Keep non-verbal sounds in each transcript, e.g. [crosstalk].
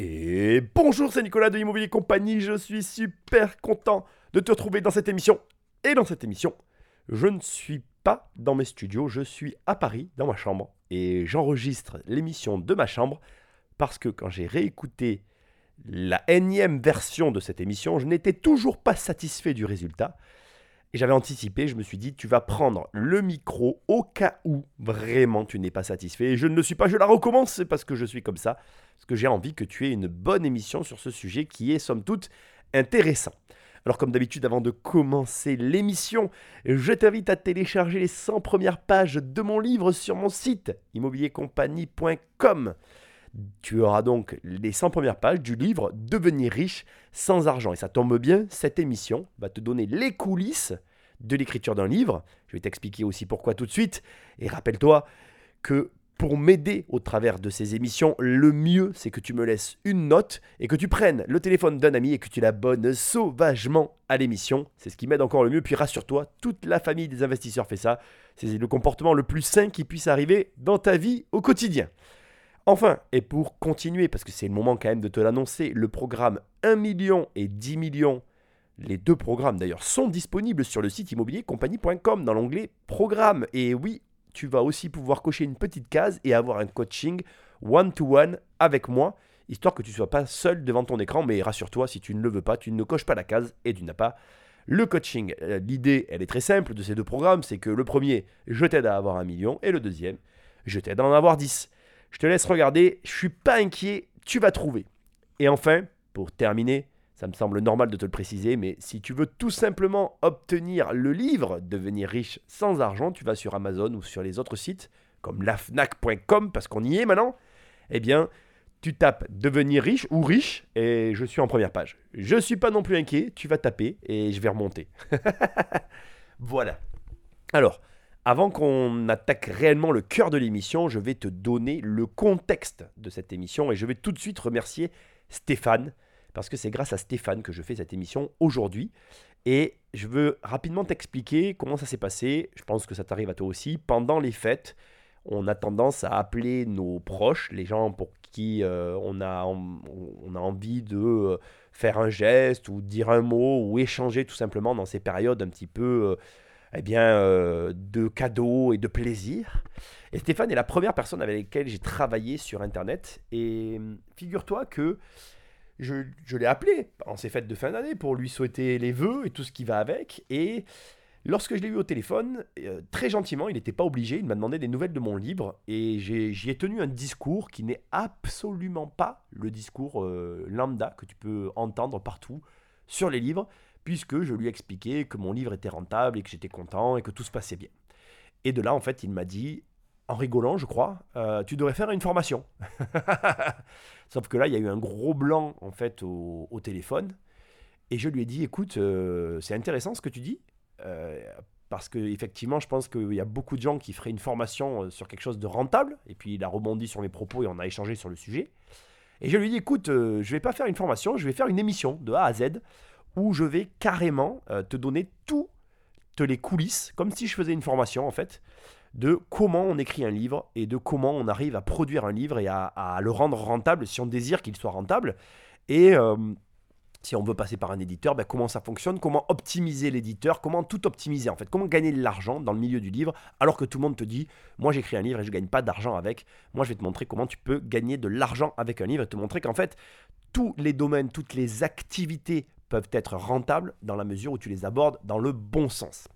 Et bonjour, c'est Nicolas de Immobilier Compagnie. Je suis super content de te retrouver dans cette émission. Et dans cette émission, je ne suis pas dans mes studios, je suis à Paris, dans ma chambre. Et j'enregistre l'émission de ma chambre parce que quand j'ai réécouté la énième version de cette émission, je n'étais toujours pas satisfait du résultat. Et j'avais anticipé, je me suis dit, tu vas prendre le micro au cas où vraiment tu n'es pas satisfait. Et je ne le suis pas, je la recommence parce que je suis comme ça. Parce que j'ai envie que tu aies une bonne émission sur ce sujet qui est somme toute intéressant. Alors comme d'habitude, avant de commencer l'émission, je t'invite à télécharger les 100 premières pages de mon livre sur mon site immobiliercompagnie.com. Tu auras donc les 100 premières pages du livre Devenir riche sans argent. Et ça tombe bien, cette émission va te donner les coulisses de l'écriture d'un livre. Je vais t'expliquer aussi pourquoi tout de suite. Et rappelle-toi que pour m'aider au travers de ces émissions, le mieux c'est que tu me laisses une note et que tu prennes le téléphone d'un ami et que tu l'abonnes sauvagement à l'émission. C'est ce qui m'aide encore le mieux. Puis rassure-toi, toute la famille des investisseurs fait ça. C'est le comportement le plus sain qui puisse arriver dans ta vie au quotidien. Enfin, et pour continuer, parce que c'est le moment quand même de te l'annoncer, le programme 1 million et 10 millions, les deux programmes d'ailleurs, sont disponibles sur le site immobiliercompagnie.com dans l'onglet Programme. Et oui, tu vas aussi pouvoir cocher une petite case et avoir un coaching one-to-one avec moi, histoire que tu ne sois pas seul devant ton écran. Mais rassure-toi, si tu ne le veux pas, tu ne coches pas la case et tu n'as pas le coaching. Euh, l'idée, elle est très simple de ces deux programmes, c'est que le premier, je t'aide à avoir un million, et le deuxième, je t'aide à en avoir 10. Je te laisse regarder, je suis pas inquiet, tu vas trouver. Et enfin, pour terminer, ça me semble normal de te le préciser, mais si tu veux tout simplement obtenir le livre Devenir riche sans argent, tu vas sur Amazon ou sur les autres sites comme lafnac.com parce qu'on y est maintenant. Eh bien, tu tapes devenir riche ou riche et je suis en première page. Je ne suis pas non plus inquiet, tu vas taper et je vais remonter. [laughs] voilà. Alors, avant qu'on attaque réellement le cœur de l'émission, je vais te donner le contexte de cette émission et je vais tout de suite remercier Stéphane, parce que c'est grâce à Stéphane que je fais cette émission aujourd'hui. Et je veux rapidement t'expliquer comment ça s'est passé. Je pense que ça t'arrive à toi aussi. Pendant les fêtes, on a tendance à appeler nos proches, les gens pour qui euh, on, a, on, a envie de euh, faire un geste ou dire un mot ou échanger tout simplement dans ces périodes un petit peu... Euh, eh bien, euh, de cadeaux et de plaisir. Et Stéphane est la première personne avec laquelle j'ai travaillé sur Internet. Et hum, figure-toi que je, l'ai appelé en ces fêtes de fin d'année pour lui souhaiter les vœux et tout ce qui va avec. Et lorsque je l'ai eu au téléphone, euh, très gentiment, il n'était pas obligé, il m'a demandé des nouvelles de mon livre. Et j'y ai, tenu un discours qui n'est absolument pas le discours euh, lambda que tu peux entendre partout sur les livres puisque je lui ai expliqué que mon livre était rentable et que j'étais content et que tout se passait bien. Et de là, en fait, il m'a dit, en rigolant, je crois, euh, tu devrais faire une formation. [laughs] Sauf que là, il y a eu un gros blanc, en fait, au, téléphone. Et je lui ai dit, écoute, euh, c'est intéressant ce que tu dis. Euh, parce qu'effectivement, je pense qu'il y a beaucoup de gens qui feraient une formation sur quelque chose de rentable. Et puis, il a rebondi sur mes propos et on a échangé sur le sujet. Et je lui ai dit, écoute, je ne vais pas faire une formation, je vais faire une émission de A à Z où je vais carrément euh, te donner toutes les coulisses, comme si je faisais une formation en fait, de comment on écrit un livre et de comment on arrive à produire un livre et à, le rendre rentable si on désire qu'il soit rentable. Et euh, si on veut passer par un éditeur, ben comment ça fonctionne, comment optimiser l'éditeur, comment tout optimiser en fait, comment gagner de l'argent dans le milieu du livre, alors que tout le monde te dit, moi j'écris un livre et je gagne pas d'argent avec, moi je vais te montrer comment tu peux gagner de l'argent avec un livre et te montrer qu'en fait, tous les domaines, toutes les activités peuvent être rentables dans la mesure où tu les abordes dans le bon sens.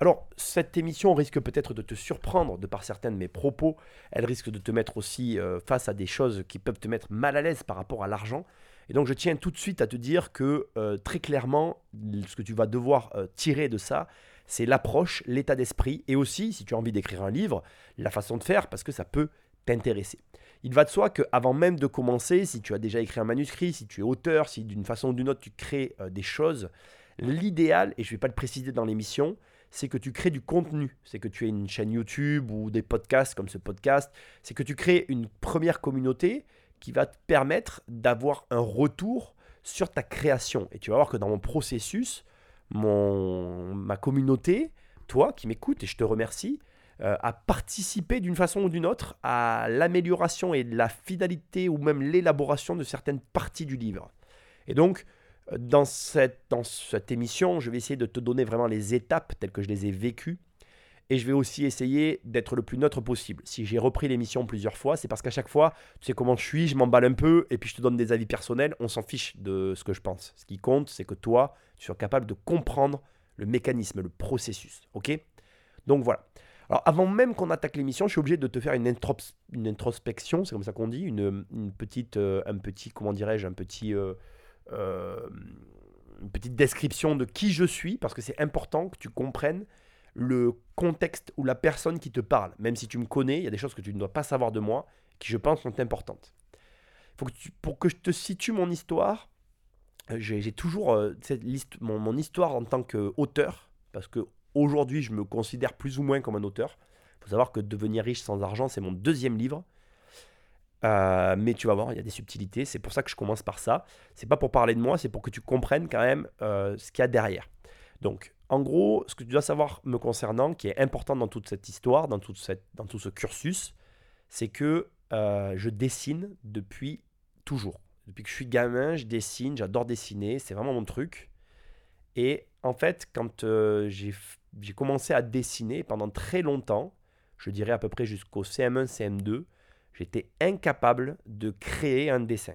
Alors, cette émission risque peut-être de te surprendre de par certains de mes propos. Elle risque de te mettre aussi euh, face à des choses qui peuvent te mettre mal à l'aise par rapport à l'argent. Et donc, je tiens tout de suite à te dire que euh, très clairement, ce que tu vas devoir euh, tirer de ça, c'est l'approche, l'état d'esprit et aussi, si tu as envie d'écrire un livre, la façon de faire parce que ça peut t'intéresser. Il va de soi qu'avant même de commencer, si tu as déjà écrit un manuscrit, si tu es auteur, si d'une façon ou d'une autre tu crées euh, des choses, l'idéal, et je ne vais pas le préciser dans l'émission, c'est que tu crées du contenu. C'est que tu aies une chaîne YouTube ou des podcasts comme ce podcast. C'est que tu crées une première communauté qui va te permettre d'avoir un retour sur ta création. Et tu vas voir que dans mon processus, mon, ma communauté, toi qui m'écoutes, et je te remercie, euh, à participer d'une façon ou d'une autre à l'amélioration et la fidélité ou même l'élaboration de certaines parties du livre. Et donc, euh, dans cette, dans cette émission, je vais essayer de te donner vraiment les étapes telles que je les ai vécues. Et je vais aussi essayer d'être le plus neutre possible. Si j'ai repris l'émission plusieurs fois, c'est parce qu'à chaque fois, tu sais comment je suis, je m'emballe un peu, et puis je te donne des avis personnels, on s'en fiche de ce que je pense. Ce qui compte, c'est que toi, tu sois capable de comprendre le mécanisme, le processus. Ok? Donc voilà. Alors avant même qu'on attaque l'émission, je suis obligé de te faire une, introspection, c'est comme ça qu'on dit, une, petite, euh, un petit, comment dirais-je, un petit, euh, euh, petite description de qui je suis, parce que c'est important que tu comprennes le contexte ou la personne qui te parle. Même si tu me connais, il y a des choses que tu ne dois pas savoir de moi, qui je pense sont importantes. Faut que pour que je te situe mon histoire, j'ai toujours cette liste, mon, mon histoire en tant qu'auteur, parce que Aujourd'hui, je me considère plus ou moins comme un auteur. Il faut savoir que Devenir riche sans argent, c'est mon deuxième livre. Euh, mais tu vas voir, il y a des subtilités. C'est pour ça que je commence par ça. C'est pas pour parler de moi, c'est pour que tu comprennes quand même euh, ce qu'il y a derrière. Donc, en gros, ce que tu dois savoir me concernant, qui est important dans toute cette histoire, dans, tout ce cursus, c'est que euh, je dessine depuis toujours. Depuis que je suis gamin, je dessine, j'adore dessiner, c'est vraiment mon truc. Et en fait, quand j'ai j'ai commencé à dessiner pendant très longtemps, je dirais à peu près jusqu'au CM1, CM2, j'étais incapable de créer un dessin.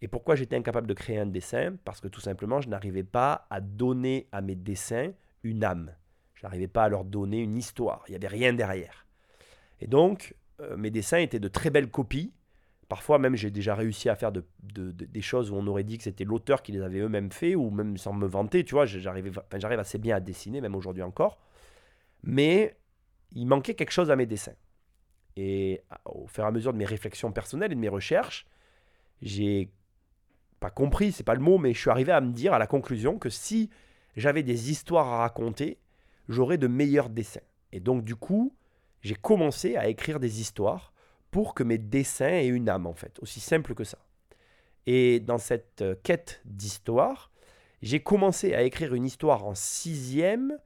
Et pourquoi j'étais incapable de créer un dessin? Parce que tout simplement, je n'arrivais pas à donner à mes dessins une âme. Je n'arrivais pas à leur donner une histoire. Il n'y avait rien derrière. Et donc, euh, mes dessins étaient de très belles copies. Parfois même, j'ai déjà réussi à faire des choses où on aurait dit que c'était l'auteur qui les avait eux-mêmes fait, ou même sans me vanter, tu vois, j'arrive assez bien à dessiner, même aujourd'hui encore. Mais il manquait quelque chose à mes dessins. Et au fur et à mesure de mes réflexions personnelles et de mes recherches, j'ai pas compris, c'est pas le mot, mais je suis arrivé à me dire à la conclusion que si j'avais des histoires à raconter, j'aurais de meilleurs dessins. Et donc du coup, j'ai commencé à écrire des histoires pour que mes dessins aient une âme, en fait. Aussi simple que ça. Et dans cette euh, quête d'histoire, j'ai commencé à écrire une histoire en sixième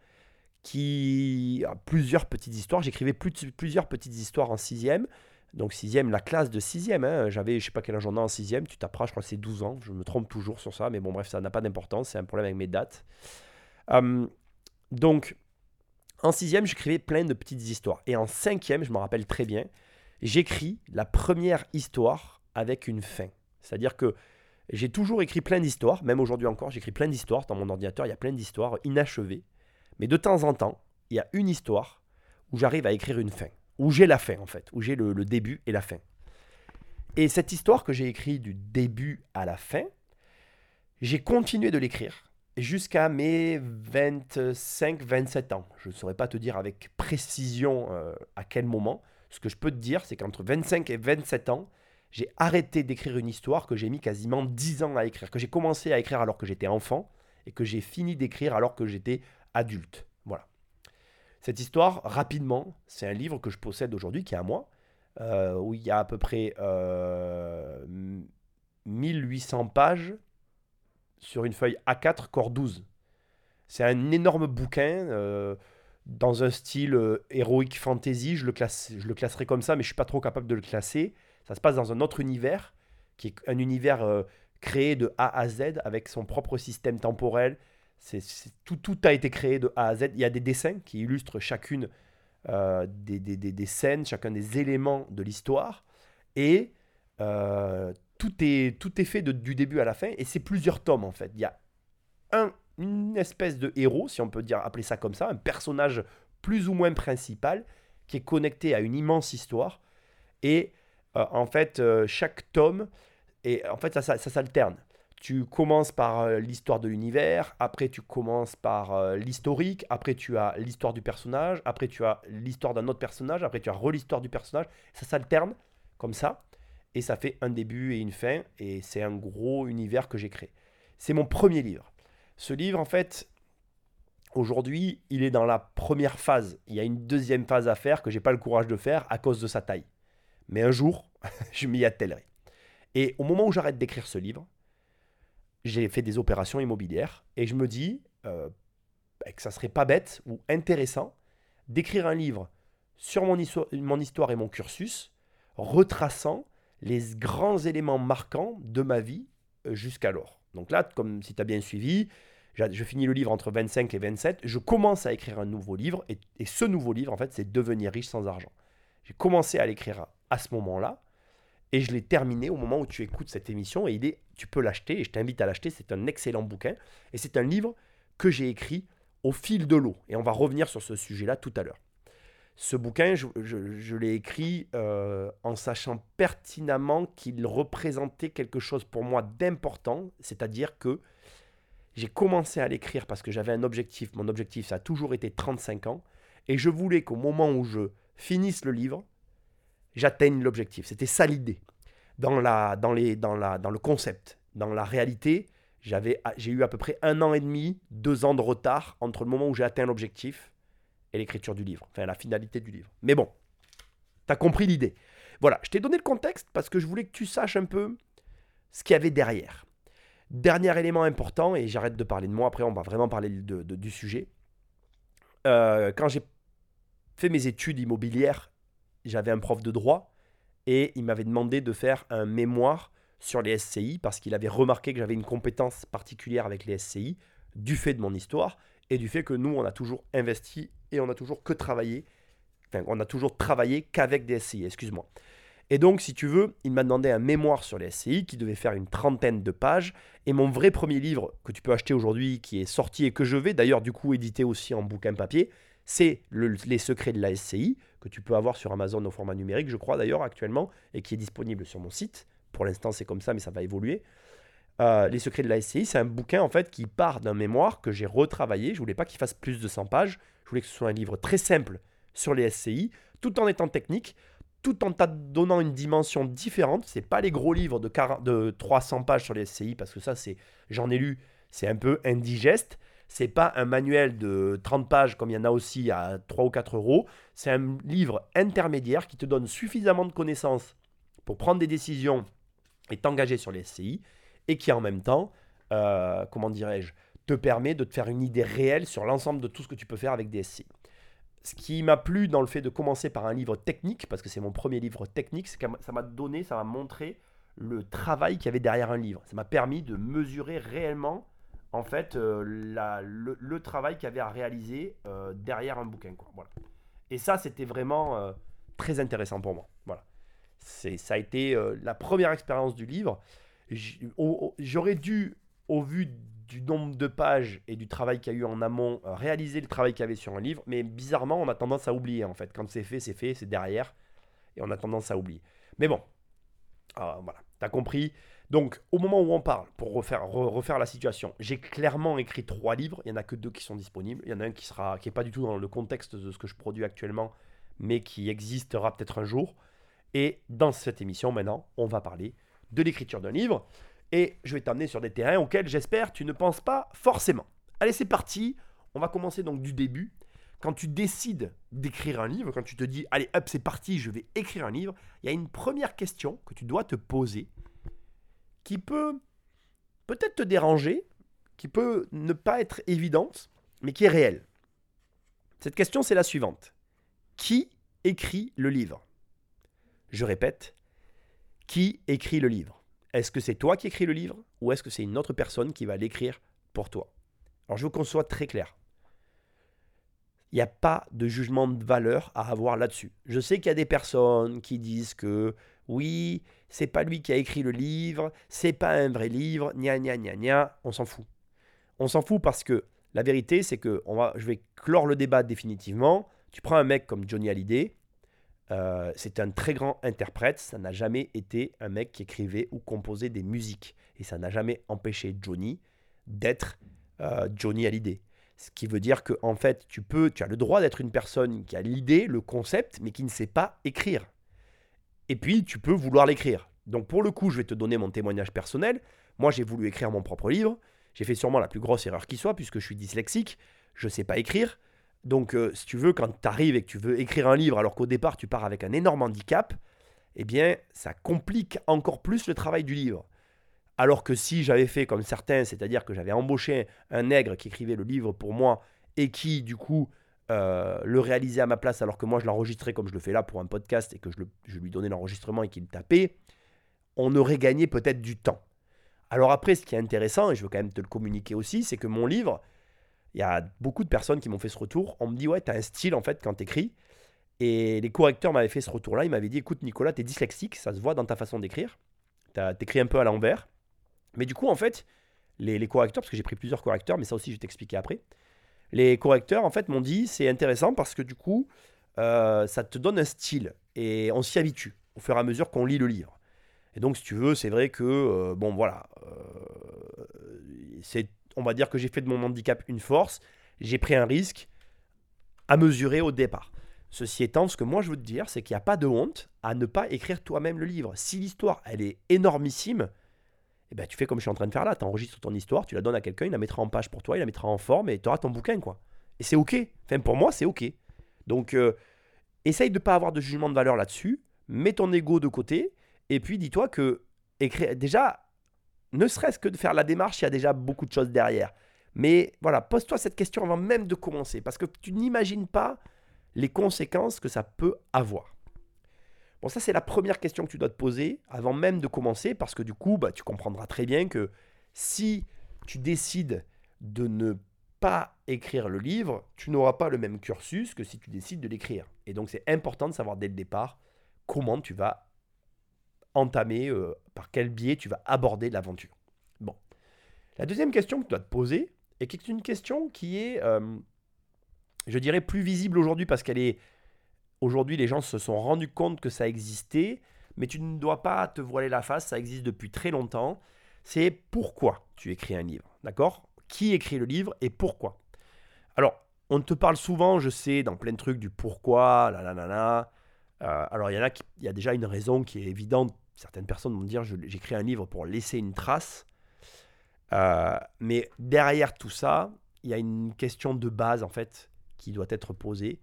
qui a plusieurs petites histoires. J'écrivais plusieurs petites histoires en sixième. Donc sixième, la classe de sixième. Hein. J'avais, je sais pas quel âge on a en sixième. Tu t'approches, je crois que c'est 12 ans. Je me trompe toujours sur ça. Mais bon, bref, ça n'a pas d'importance. C'est un problème avec mes dates. Hum, donc, en sixième, j'écrivais plein de petites histoires. Et en cinquième, je me rappelle très bien, j'écris la première histoire avec une fin. C'est-à-dire que j'ai toujours écrit plein d'histoires, même aujourd'hui encore, j'écris plein d'histoires dans mon ordinateur, il y a plein d'histoires inachevées. Mais de temps en temps, il y a une histoire où j'arrive à écrire une fin, où j'ai la fin en fait, où j'ai le, début et la fin. Et cette histoire que j'ai écrite du début à la fin, j'ai continué de l'écrire jusqu'à mes 25-27 ans. Je ne saurais pas te dire avec précision euh, à quel moment, ce que je peux te dire, c'est qu'entre 25 et 27 ans, j'ai arrêté d'écrire une histoire que j'ai mis quasiment 10 ans à écrire, que j'ai commencé à écrire alors que j'étais enfant et que j'ai fini d'écrire alors que j'étais adulte. Voilà. Cette histoire, rapidement, c'est un livre que je possède aujourd'hui, qui est à moi, euh, où il y a à peu près 1800 euh, pages sur une feuille A4, corps 12. C'est un énorme bouquin. Euh, dans un style euh, héroïque fantasy, je le, classe, je le classerai comme ça, mais je suis pas trop capable de le classer. Ça se passe dans un autre univers, qui est un univers euh, créé de A à Z, avec son propre système temporel. C'est, tout, tout a été créé de A à Z. Il y a des dessins qui illustrent chacune euh, des, des, des, scènes, chacun des éléments de l'histoire. Et tout, est, tout est fait du début à la fin. Et c'est plusieurs tomes, en fait. Il y a un une espèce de héros, si on peut dire appeler ça comme ça, un personnage plus ou moins principal qui est connecté à une immense histoire. Et euh, en fait, euh, chaque tome, et en fait, ça, ça, s'alterne. Tu commences par euh, l'histoire de l'univers, après tu commences par l'historique, après tu as l'histoire du personnage, après tu as l'histoire d'un autre personnage, après tu as re-l'histoire du personnage. Ça s'alterne comme ça, et ça fait un début et une fin, et c'est un gros univers que j'ai créé. C'est mon premier livre. Ce livre, en fait, aujourd'hui, il est dans la première phase. Il y a une deuxième phase à faire que j'ai pas le courage de faire à cause de sa taille. Mais un jour, [laughs] je m'y attellerai. Et au moment où j'arrête d'écrire ce livre, j'ai fait des opérations immobilières et je me dis euh, bah, que ça serait pas bête ou intéressant d'écrire un livre sur mon histoire, et mon cursus, retraçant les grands éléments marquants de ma vie euh, jusqu'alors. Donc là, comme si tu as bien suivi, je finis le livre entre 25 et 27, je commence à écrire un nouveau livre, et, ce nouveau livre, en fait, c'est Devenir riche sans argent. J'ai commencé à l'écrire à ce moment-là, et je l'ai terminé au moment où tu écoutes cette émission, et il tu peux l'acheter, et je t'invite à l'acheter, c'est un excellent bouquin, et c'est un livre que j'ai écrit au fil de l'eau, et on va revenir sur ce sujet-là tout à l'heure. Ce bouquin, je, l'ai écrit euh, en sachant pertinemment qu'il représentait quelque chose pour moi d'important, c'est-à-dire que j'ai commencé à l'écrire parce que j'avais un objectif. Mon objectif, ça a toujours été 35 ans. Et je voulais qu'au moment où je finisse le livre, j'atteigne l'objectif. C'était ça l'idée. Dans, la, dans, les, dans, la, dans le concept, dans la réalité, j'ai eu à peu près un an et demi, deux ans de retard entre le moment où j'ai atteint l'objectif l'écriture du livre, enfin la finalité du livre. Mais bon, tu as compris l'idée. Voilà, je t'ai donné le contexte parce que je voulais que tu saches un peu ce qu'il y avait derrière. Dernier élément important, et j'arrête de parler de moi, après on va vraiment parler de, du sujet. Euh, quand j'ai fait mes études immobilières, j'avais un prof de droit et il m'avait demandé de faire un mémoire sur les SCI parce qu'il avait remarqué que j'avais une compétence particulière avec les SCI du fait de mon histoire et du fait que nous, on a toujours investi et on a toujours que travaillé, enfin, on a toujours travaillé qu'avec des SCI, excuse-moi. Et donc, si tu veux, il m'a demandé un mémoire sur les SCI qui devait faire une trentaine de pages. Et mon vrai premier livre que tu peux acheter aujourd'hui, qui est sorti et que je vais d'ailleurs du coup éditer aussi en bouquin papier, c'est Les secrets de la SCI, que tu peux avoir sur Amazon au format numérique, je crois d'ailleurs actuellement, et qui est disponible sur mon site. Pour l'instant, c'est comme ça, mais ça va évoluer. Euh, les secrets de la SCI, c'est un bouquin en fait qui part d'un mémoire que j'ai retravaillé. Je voulais pas qu'il fasse plus de 100 pages. Je voulais que ce soit un livre très simple sur les SCI, tout en étant technique, tout en donnant une dimension différente. C'est pas les gros livres de, de 300 pages sur les SCI parce que ça, c'est, j'en ai lu, c'est un peu indigeste. C'est pas un manuel de 30 pages comme il y en a aussi à 3 ou 4 euros. C'est un livre intermédiaire qui te donne suffisamment de connaissances pour prendre des décisions et t'engager sur les SCI et qui en même temps, euh, comment dirais-je, te permet de te faire une idée réelle sur l'ensemble de tout ce que tu peux faire avec des SCI. Ce qui m'a plu dans le fait de commencer par un livre technique, parce que c'est mon premier livre technique, c'est que ça m'a donné, ça m'a montré le travail qu'il y avait derrière un livre. Ça m'a permis de mesurer réellement, en fait, euh, le, travail qu'il y avait à réaliser euh, derrière un bouquin. Et ça, c'était vraiment très intéressant pour moi. Voilà. Ça a été la première expérience du livre j'aurais dû, au vu du nombre de pages et du travail qu'il y a eu en amont, euh, réaliser le travail qu'il y avait sur un livre, mais bizarrement, on a tendance à oublier en fait. Quand c'est fait, c'est fait, c'est derrière, et on a tendance à oublier. Mais bon, voilà, voilà, t'as compris. Donc, au moment où on parle, pour refaire, refaire la situation, j'ai clairement écrit trois livres. Il n'y en a que deux qui sont disponibles. Il y en a un qui sera, qui est pas du tout dans le contexte de ce que je produis actuellement, mais qui existera peut-être un jour. Et dans cette émission, maintenant, on va parler de l'écriture d'un livre. Et je vais t'amener sur des terrains auxquels j'espère tu ne penses pas forcément. Allez, c'est parti. On va commencer donc du début. Quand tu décides d'écrire un livre, quand tu te dis, allez, hop, c'est parti, je vais écrire un livre, il y a une première question que tu dois te poser qui peut peut-être te déranger, qui peut ne pas être évidente, mais qui est réelle. Cette question, c'est la suivante. Qui écrit le livre? Je répète, qui écrit le livre Est-ce que c'est toi qui écris le livre ou est-ce que c'est une autre personne qui va l'écrire pour toi? Alors je veux qu'on soit très clair. Il n'y a pas de jugement de valeur à avoir là-dessus. Je sais qu'il y a des personnes qui disent que oui, c'est pas lui qui a écrit le livre, c'est pas un vrai livre, gna gna gna gna, on s'en fout. On s'en fout parce que la vérité, c'est que on va, je vais clore le débat définitivement. Tu prends un mec comme Johnny Hallyday, euh, c'est un très grand interprète. Ça n'a jamais été un mec qui écrivait ou composait des musiques. Et ça n'a jamais empêché Johnny d'être euh, Johnny l'idée. Ce qui veut dire que en fait, tu peux, tu as le droit d'être une personne qui a l'idée, le concept, mais qui ne sait pas écrire. Et puis, tu peux vouloir l'écrire. Donc, pour le coup, je vais te donner mon témoignage personnel. Moi, j'ai voulu écrire mon propre livre. J'ai fait sûrement la plus grosse erreur qui soit, puisque je suis dyslexique. Je ne sais pas écrire. Donc, euh, si tu veux, quand tu arrives et que tu veux écrire un livre alors qu'au départ tu pars avec un énorme handicap, eh bien, ça complique encore plus le travail du livre. Alors que si j'avais fait comme certains, c'est-à-dire que j'avais embauché un nègre qui écrivait le livre pour moi et qui, du coup, euh, le réaliser à ma place alors que moi je l'enregistrais comme je le fais là pour un podcast et que je, lui donnais l'enregistrement et qu'il tapait, on aurait gagné peut-être du temps. Alors après, ce qui est intéressant, et je veux quand même te le communiquer aussi, c'est que mon livre, il y a beaucoup de personnes qui m'ont fait ce retour. On me dit, ouais, tu as un style en fait quand tu écris. Et les correcteurs m'avaient fait ce retour-là. Ils m'avaient dit, écoute Nicolas, tu es dyslexique, ça se voit dans ta façon d'écrire. Tu écris un peu à l'envers. Mais du coup, en fait, les, les correcteurs, parce que j'ai pris plusieurs correcteurs, mais ça aussi je vais t'expliquer après. Les correcteurs, en fait, m'ont dit c'est intéressant parce que du coup, euh, ça te donne un style et on s'y habitue au fur et à mesure qu'on lit le livre. Et donc, si tu veux, c'est vrai que, euh, bon, voilà, euh, c'est, on va dire que j'ai fait de mon handicap une force. J'ai pris un risque à mesurer au départ. Ceci étant, ce que moi je veux te dire, c'est qu'il n'y a pas de honte à ne pas écrire toi-même le livre. Si l'histoire, elle est énormissime, eh ben, tu fais comme je suis en train de faire là, tu enregistres ton histoire, tu la donnes à quelqu'un, il la mettra en page pour toi, il la mettra en forme et tu auras ton bouquin. quoi. Et c'est OK. Enfin, pour moi, c'est OK. Donc, euh, essaye de ne pas avoir de jugement de valeur là-dessus, mets ton ego de côté, et puis dis-toi que déjà, ne serait-ce que de faire la démarche, il y a déjà beaucoup de choses derrière. Mais voilà, pose-toi cette question avant même de commencer, parce que tu n'imagines pas les conséquences que ça peut avoir. Bon, ça, c'est la première question que tu dois te poser avant même de commencer, parce que du coup, bah, tu comprendras très bien que si tu décides de ne pas écrire le livre, tu n'auras pas le même cursus que si tu décides de l'écrire. Et donc, c'est important de savoir dès le départ comment tu vas entamer, euh, par quel biais tu vas aborder l'aventure. Bon. La deuxième question que tu dois te poser, et qui est une question qui est, euh, je dirais, plus visible aujourd'hui parce qu'elle est Aujourd'hui, les gens se sont rendus compte que ça existait, mais tu ne dois pas te voiler la face, ça existe depuis très longtemps. C'est pourquoi tu écris un livre, d'accord? Qui écrit le livre et pourquoi? Alors, on te parle souvent, je sais, dans plein de trucs du pourquoi, la la la la. Euh, alors, il y en a qui, il y a déjà une raison qui est évidente. Certaines personnes vont dire, j'écris un livre pour laisser une trace. Euh, mais derrière tout ça, il y a une question de base en fait qui doit être posée.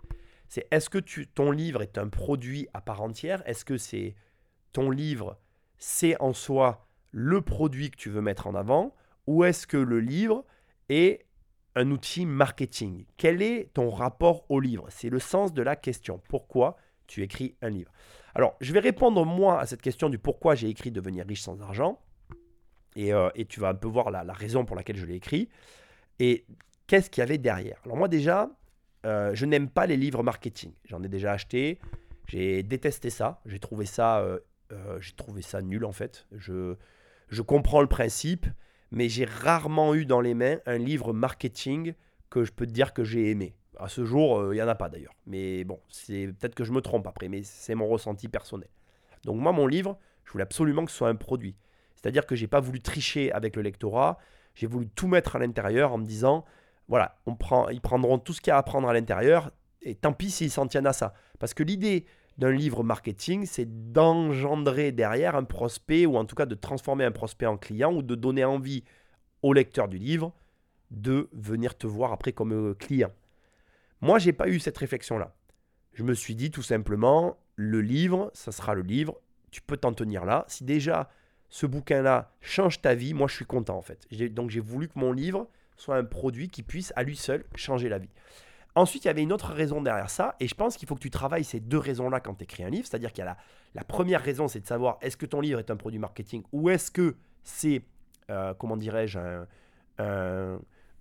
C'est est-ce que ton livre est un produit à part entière? Est-ce que c'est ton livre, c'est en soi le produit que tu veux mettre en avant? Ou est-ce que le livre est un outil marketing? Quel est ton rapport au livre? C'est le sens de la question. Pourquoi tu écris un livre Alors, je vais répondre moi à cette question du pourquoi j'ai écrit Devenir riche sans argent. Et, euh, tu vas un peu voir la, raison pour laquelle je l'ai écrit. Et qu'est-ce qu'il y avait derrière? Alors moi déjà, euh, je n'aime pas les livres marketing. J'en ai déjà acheté. J'ai détesté ça. J'ai trouvé ça, euh, j'ai trouvé ça nul en fait. Je, je comprends le principe, mais j'ai rarement eu dans les mains un livre marketing que je peux te dire que j'ai aimé. À ce jour, il n'y en a pas d'ailleurs. Mais bon, c'est peut-être que je me trompe après, mais c'est mon ressenti personnel. Donc moi, mon livre, je voulais absolument que ce soit un produit. C'est-à-dire que j'ai pas voulu tricher avec le lectorat. J'ai voulu tout mettre à l'intérieur en me disant, voilà, ils prendront tout ce qu'il y a à prendre à l'intérieur, et tant pis s'ils s'en tiennent à ça. Parce que l'idée d'un livre marketing, c'est d'engendrer derrière un prospect, ou en tout cas de transformer un prospect en client, ou de donner envie au lecteur du livre de venir te voir après comme euh, client. Moi, j'ai pas eu cette réflexion-là. Je me suis dit tout simplement, le livre, ça sera le livre, tu peux t'en tenir là. Si déjà ce bouquin-là change ta vie, moi je suis content en fait. Donc j'ai voulu que mon livre, soit un produit qui puisse à lui seul changer la vie. Ensuite, il y avait une autre raison derrière ça, et je pense qu'il faut que tu travailles ces deux raisons-là quand tu écris un livre. C'est-à-dire qu'il y a la, première raison, c'est de savoir est-ce que ton livre est un produit marketing ou est-ce que c'est, euh, comment dirais-je, un,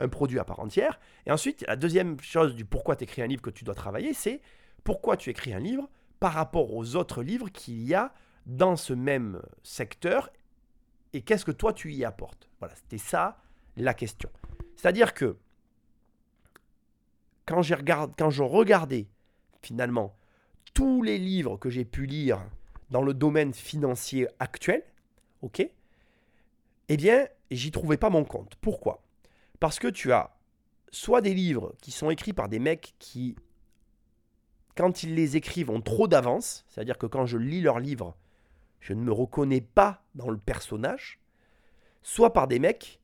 produit à part entière. Et ensuite, la deuxième chose du pourquoi tu écris un livre que tu dois travailler, c'est pourquoi tu écris un livre par rapport aux autres livres qu'il y a dans ce même secteur et qu'est-ce que toi tu y apportes. Voilà, c'était ça la question. C'est-à-dire que quand, regarde, quand je regardais finalement tous les livres que j'ai pu lire dans le domaine financier actuel, ok, eh bien, j'y trouvais pas mon compte. Pourquoi? Parce que tu as soit des livres qui sont écrits par des mecs qui, quand ils les écrivent, ont trop d'avance, c'est-à-dire que quand je lis leurs livres, je ne me reconnais pas dans le personnage, soit par des mecs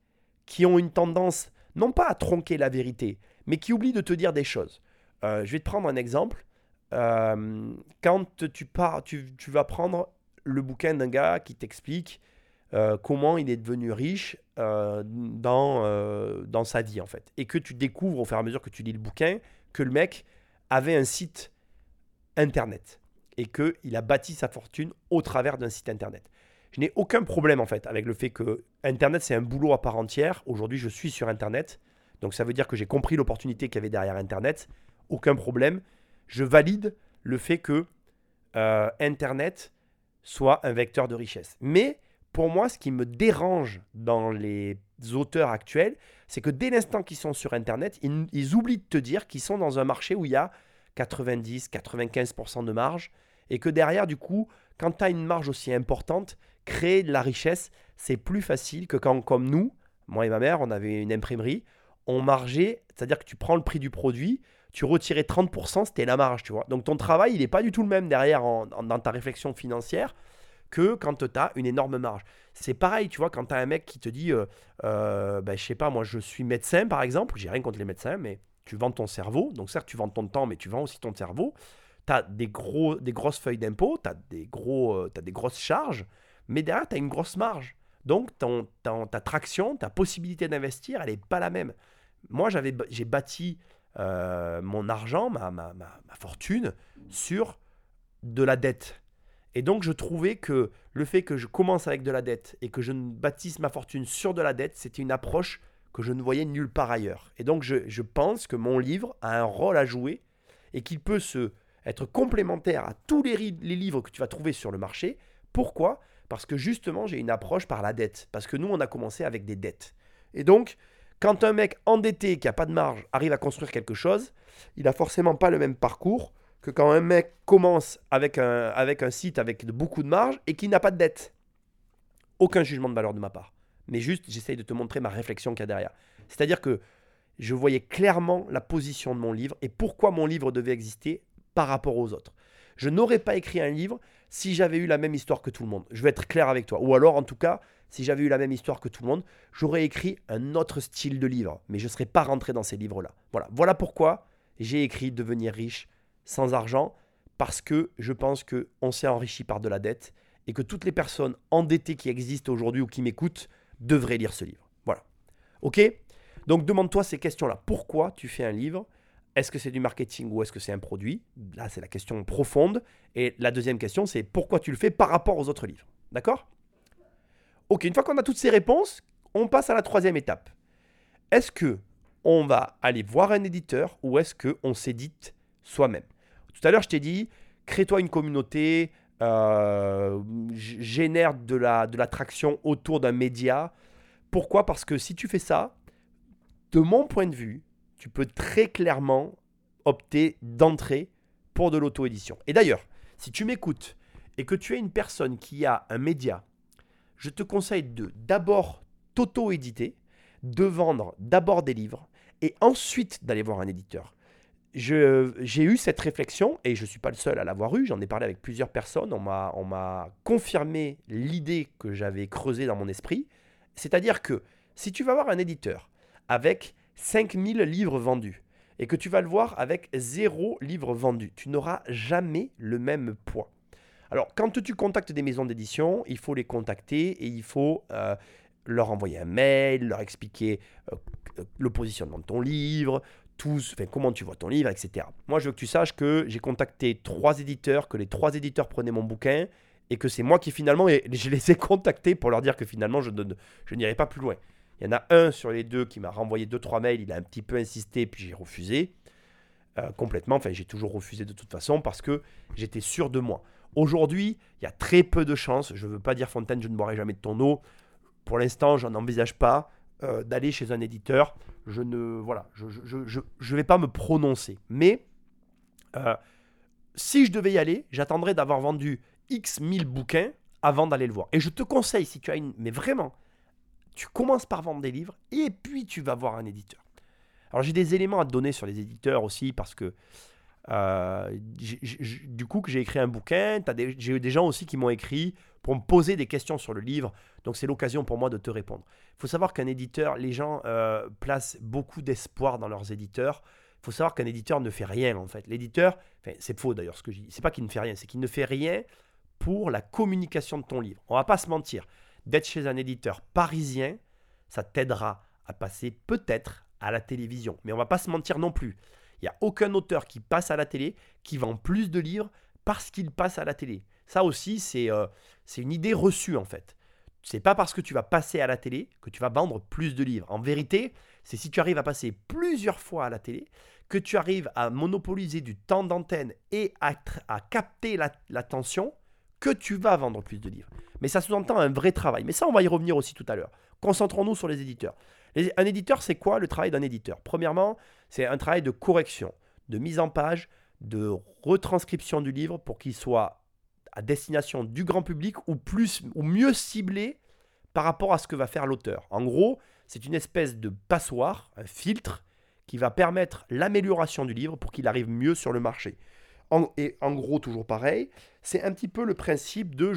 qui ont une tendance non pas à tronquer la vérité, mais qui oublie de te dire des choses. Euh, je vais te prendre un exemple. Euh, quand tu, pars, tu, vas prendre le bouquin d'un gars qui t'explique euh, comment il est devenu riche euh, dans, euh, dans sa vie en fait. Et que tu découvres au fur et à mesure que tu lis le bouquin que le mec avait un site internet et qu'il a bâti sa fortune au travers d'un site internet. Je n'ai aucun problème en fait avec le fait que internet c'est un boulot à part entière. Aujourd'hui je suis sur internet, donc ça veut dire que j'ai compris l'opportunité qu'il y avait derrière internet. Aucun problème. Je valide le fait que internet soit un vecteur de richesse. Mais pour moi, ce qui me dérange dans les auteurs actuels, c'est que dès l'instant qu'ils sont sur Internet, ils, oublient de te dire qu'ils sont dans un marché où il y a 90-95% de marge et que derrière, du coup, quand tu as une marge aussi importante, créer de la richesse, c'est plus facile que quand, comme nous, moi et ma mère, on avait une imprimerie, on margeait, c'est-à-dire que tu prends le prix du produit, tu retirais 30%, c'était la marge, tu vois. Donc ton travail, il n'est pas du tout le même derrière dans ta réflexion financière que quand tu as une énorme marge. C'est pareil, tu vois, quand tu as un mec qui te dit, euh, euh, ben, je sais pas, moi je suis médecin par exemple, j'ai rien contre les médecins, mais tu vends ton cerveau, donc certes tu vends ton temps, mais tu vends aussi ton cerveau. Tu as des, gros, des grosses feuilles d'impôt, tu as, des euh, des grosses charges, mais derrière tu as une grosse marge. Donc ton, ta traction, ta possibilité d'investir, elle n'est pas la même. Moi j'ai bâti euh, mon argent, ma, ma, ma fortune sur de la dette. Et donc je trouvais que le fait que je commence avec de la dette et que je bâtisse ma fortune sur de la dette, c'était une approche que je ne voyais nulle part ailleurs. Et donc je, pense que mon livre a un rôle à jouer et qu'il peut se, être complémentaire à tous les, les livres que tu vas trouver sur le marché. Pourquoi? Parce que justement j'ai une approche par la dette. Parce que nous on a commencé avec des dettes. Et donc quand un mec endetté qui n'a pas de marge arrive à construire quelque chose, il n'a forcément pas le même parcours quand un mec commence avec un, avec un site avec beaucoup de marge et qui n'a pas de dette. Aucun jugement de valeur de ma part. Mais juste, j'essaye de te montrer ma réflexion qu'il y a derrière. C'est-à-dire que je voyais clairement la position de mon livre et pourquoi mon livre devait exister par rapport aux autres. Je n'aurais pas écrit un livre si j'avais eu la même histoire que tout le monde. Je vais être clair avec toi. Ou alors, en tout cas, si j'avais eu la même histoire que tout le monde, j'aurais écrit un autre style de livre. Mais je ne serais pas rentré dans ces livres-là. Voilà. voilà pourquoi j'ai écrit Devenir riche sans argent parce que je pense qu'on s'est enrichi par de la dette et que toutes les personnes endettées qui existent aujourd'hui ou qui m'écoutent devraient lire ce livre. Voilà. Ok? Donc demande-toi ces questions-là. Pourquoi tu fais un livre? Est-ce que c'est du marketing ou est-ce que c'est un produit? Là, c'est la question profonde. Et la deuxième question, c'est pourquoi tu le fais par rapport aux autres livres. D'accord? Ok, une fois qu'on a toutes ces réponses, on passe à la troisième étape. Est-ce que on va aller voir un éditeur ou est-ce qu'on s'édite soi-même? Tout à l'heure, je t'ai dit, crée-toi une communauté, euh, génère de de l'attraction autour d'un média. Pourquoi? Parce que si tu fais ça, de mon point de vue, tu peux très clairement opter d'entrée pour de l'auto-édition. Et d'ailleurs, si tu m'écoutes et que tu es une personne qui a un média, je te conseille de d'abord t'auto-éditer, de vendre d'abord des livres et ensuite d'aller voir un éditeur j'ai eu cette réflexion, et je ne suis pas le seul à l'avoir eu, j'en ai parlé avec plusieurs personnes, on m'a confirmé l'idée que j'avais creusée dans mon esprit, c'est-à-dire que si tu vas voir un éditeur avec 5000 livres vendus, et que tu vas le voir avec zéro livre vendu, tu n'auras jamais le même poids. Alors, quand tu contactes des maisons d'édition, il faut les contacter et il faut euh, leur envoyer un mail, leur expliquer euh, le positionnement de ton livre, comment tu vois ton livre, etc. Moi, je veux que tu saches que j'ai contacté trois éditeurs, que les trois éditeurs prenaient mon bouquin et que c'est moi qui finalement, [laughs] je les ai contactés pour leur dire que finalement, je, je n'irai pas plus loin. Il y en a un sur les deux qui m'a renvoyé deux, trois mails, il a un petit peu insisté, puis j'ai refusé euh, complètement. Enfin, j'ai toujours refusé de toute façon parce que j'étais sûr de moi. Aujourd'hui, il y a très peu de chances, je ne veux pas dire Fontaine, je ne boirai jamais de ton eau. Pour l'instant, j'en envisage pas. Euh, d'aller chez un éditeur. Je ne voilà, je je, je, je, vais pas me prononcer. Mais euh, si je devais y aller, j'attendrais d'avoir vendu X mille bouquins avant d'aller le voir. Et je te conseille, si tu as une... Mais vraiment, tu commences par vendre des livres et puis tu vas voir un éditeur. Alors j'ai des éléments à te donner sur les éditeurs aussi parce que euh, du coup que j'ai écrit un bouquin, j'ai eu des gens aussi qui m'ont écrit pour me poser des questions sur le livre. Donc c'est l'occasion pour moi de te répondre. Il faut savoir qu'un éditeur, les gens euh, placent beaucoup d'espoir dans leurs éditeurs. Il faut savoir qu'un éditeur ne fait rien en fait. L'éditeur, c'est faux d'ailleurs ce que je dis, c'est pas qu'il ne fait rien, c'est qu'il ne fait rien pour la communication de ton livre. On va pas se mentir. d'être chez un éditeur parisien, ça t'aidera à passer peut-être à la télévision. Mais on va pas se mentir non plus. Il n'y a aucun auteur qui passe à la télé qui vend plus de livres parce qu'il passe à la télé. Ça aussi, c'est euh, c'est une idée reçue en fait. C'est pas parce que tu vas passer à la télé que tu vas vendre plus de livres. En vérité, c'est si tu arrives à passer plusieurs fois à la télé, que tu arrives à monopoliser du temps d'antenne et à, à capter l'attention, que tu vas vendre plus de livres. Mais ça sous-entend un vrai travail. Mais ça, on va y revenir aussi tout à l'heure. Concentrons-nous sur les éditeurs. un éditeur, c'est quoi le travail d'un éditeur? Premièrement, c'est un travail de correction, de mise en page, de retranscription du livre pour qu'il soit à destination du grand public ou, plus, ou mieux ciblé par rapport à ce que va faire l'auteur. En gros, c'est une espèce de passoire, un filtre, qui va permettre l'amélioration du livre pour qu'il arrive mieux sur le marché. et en gros, toujours pareil, c'est un petit peu le principe de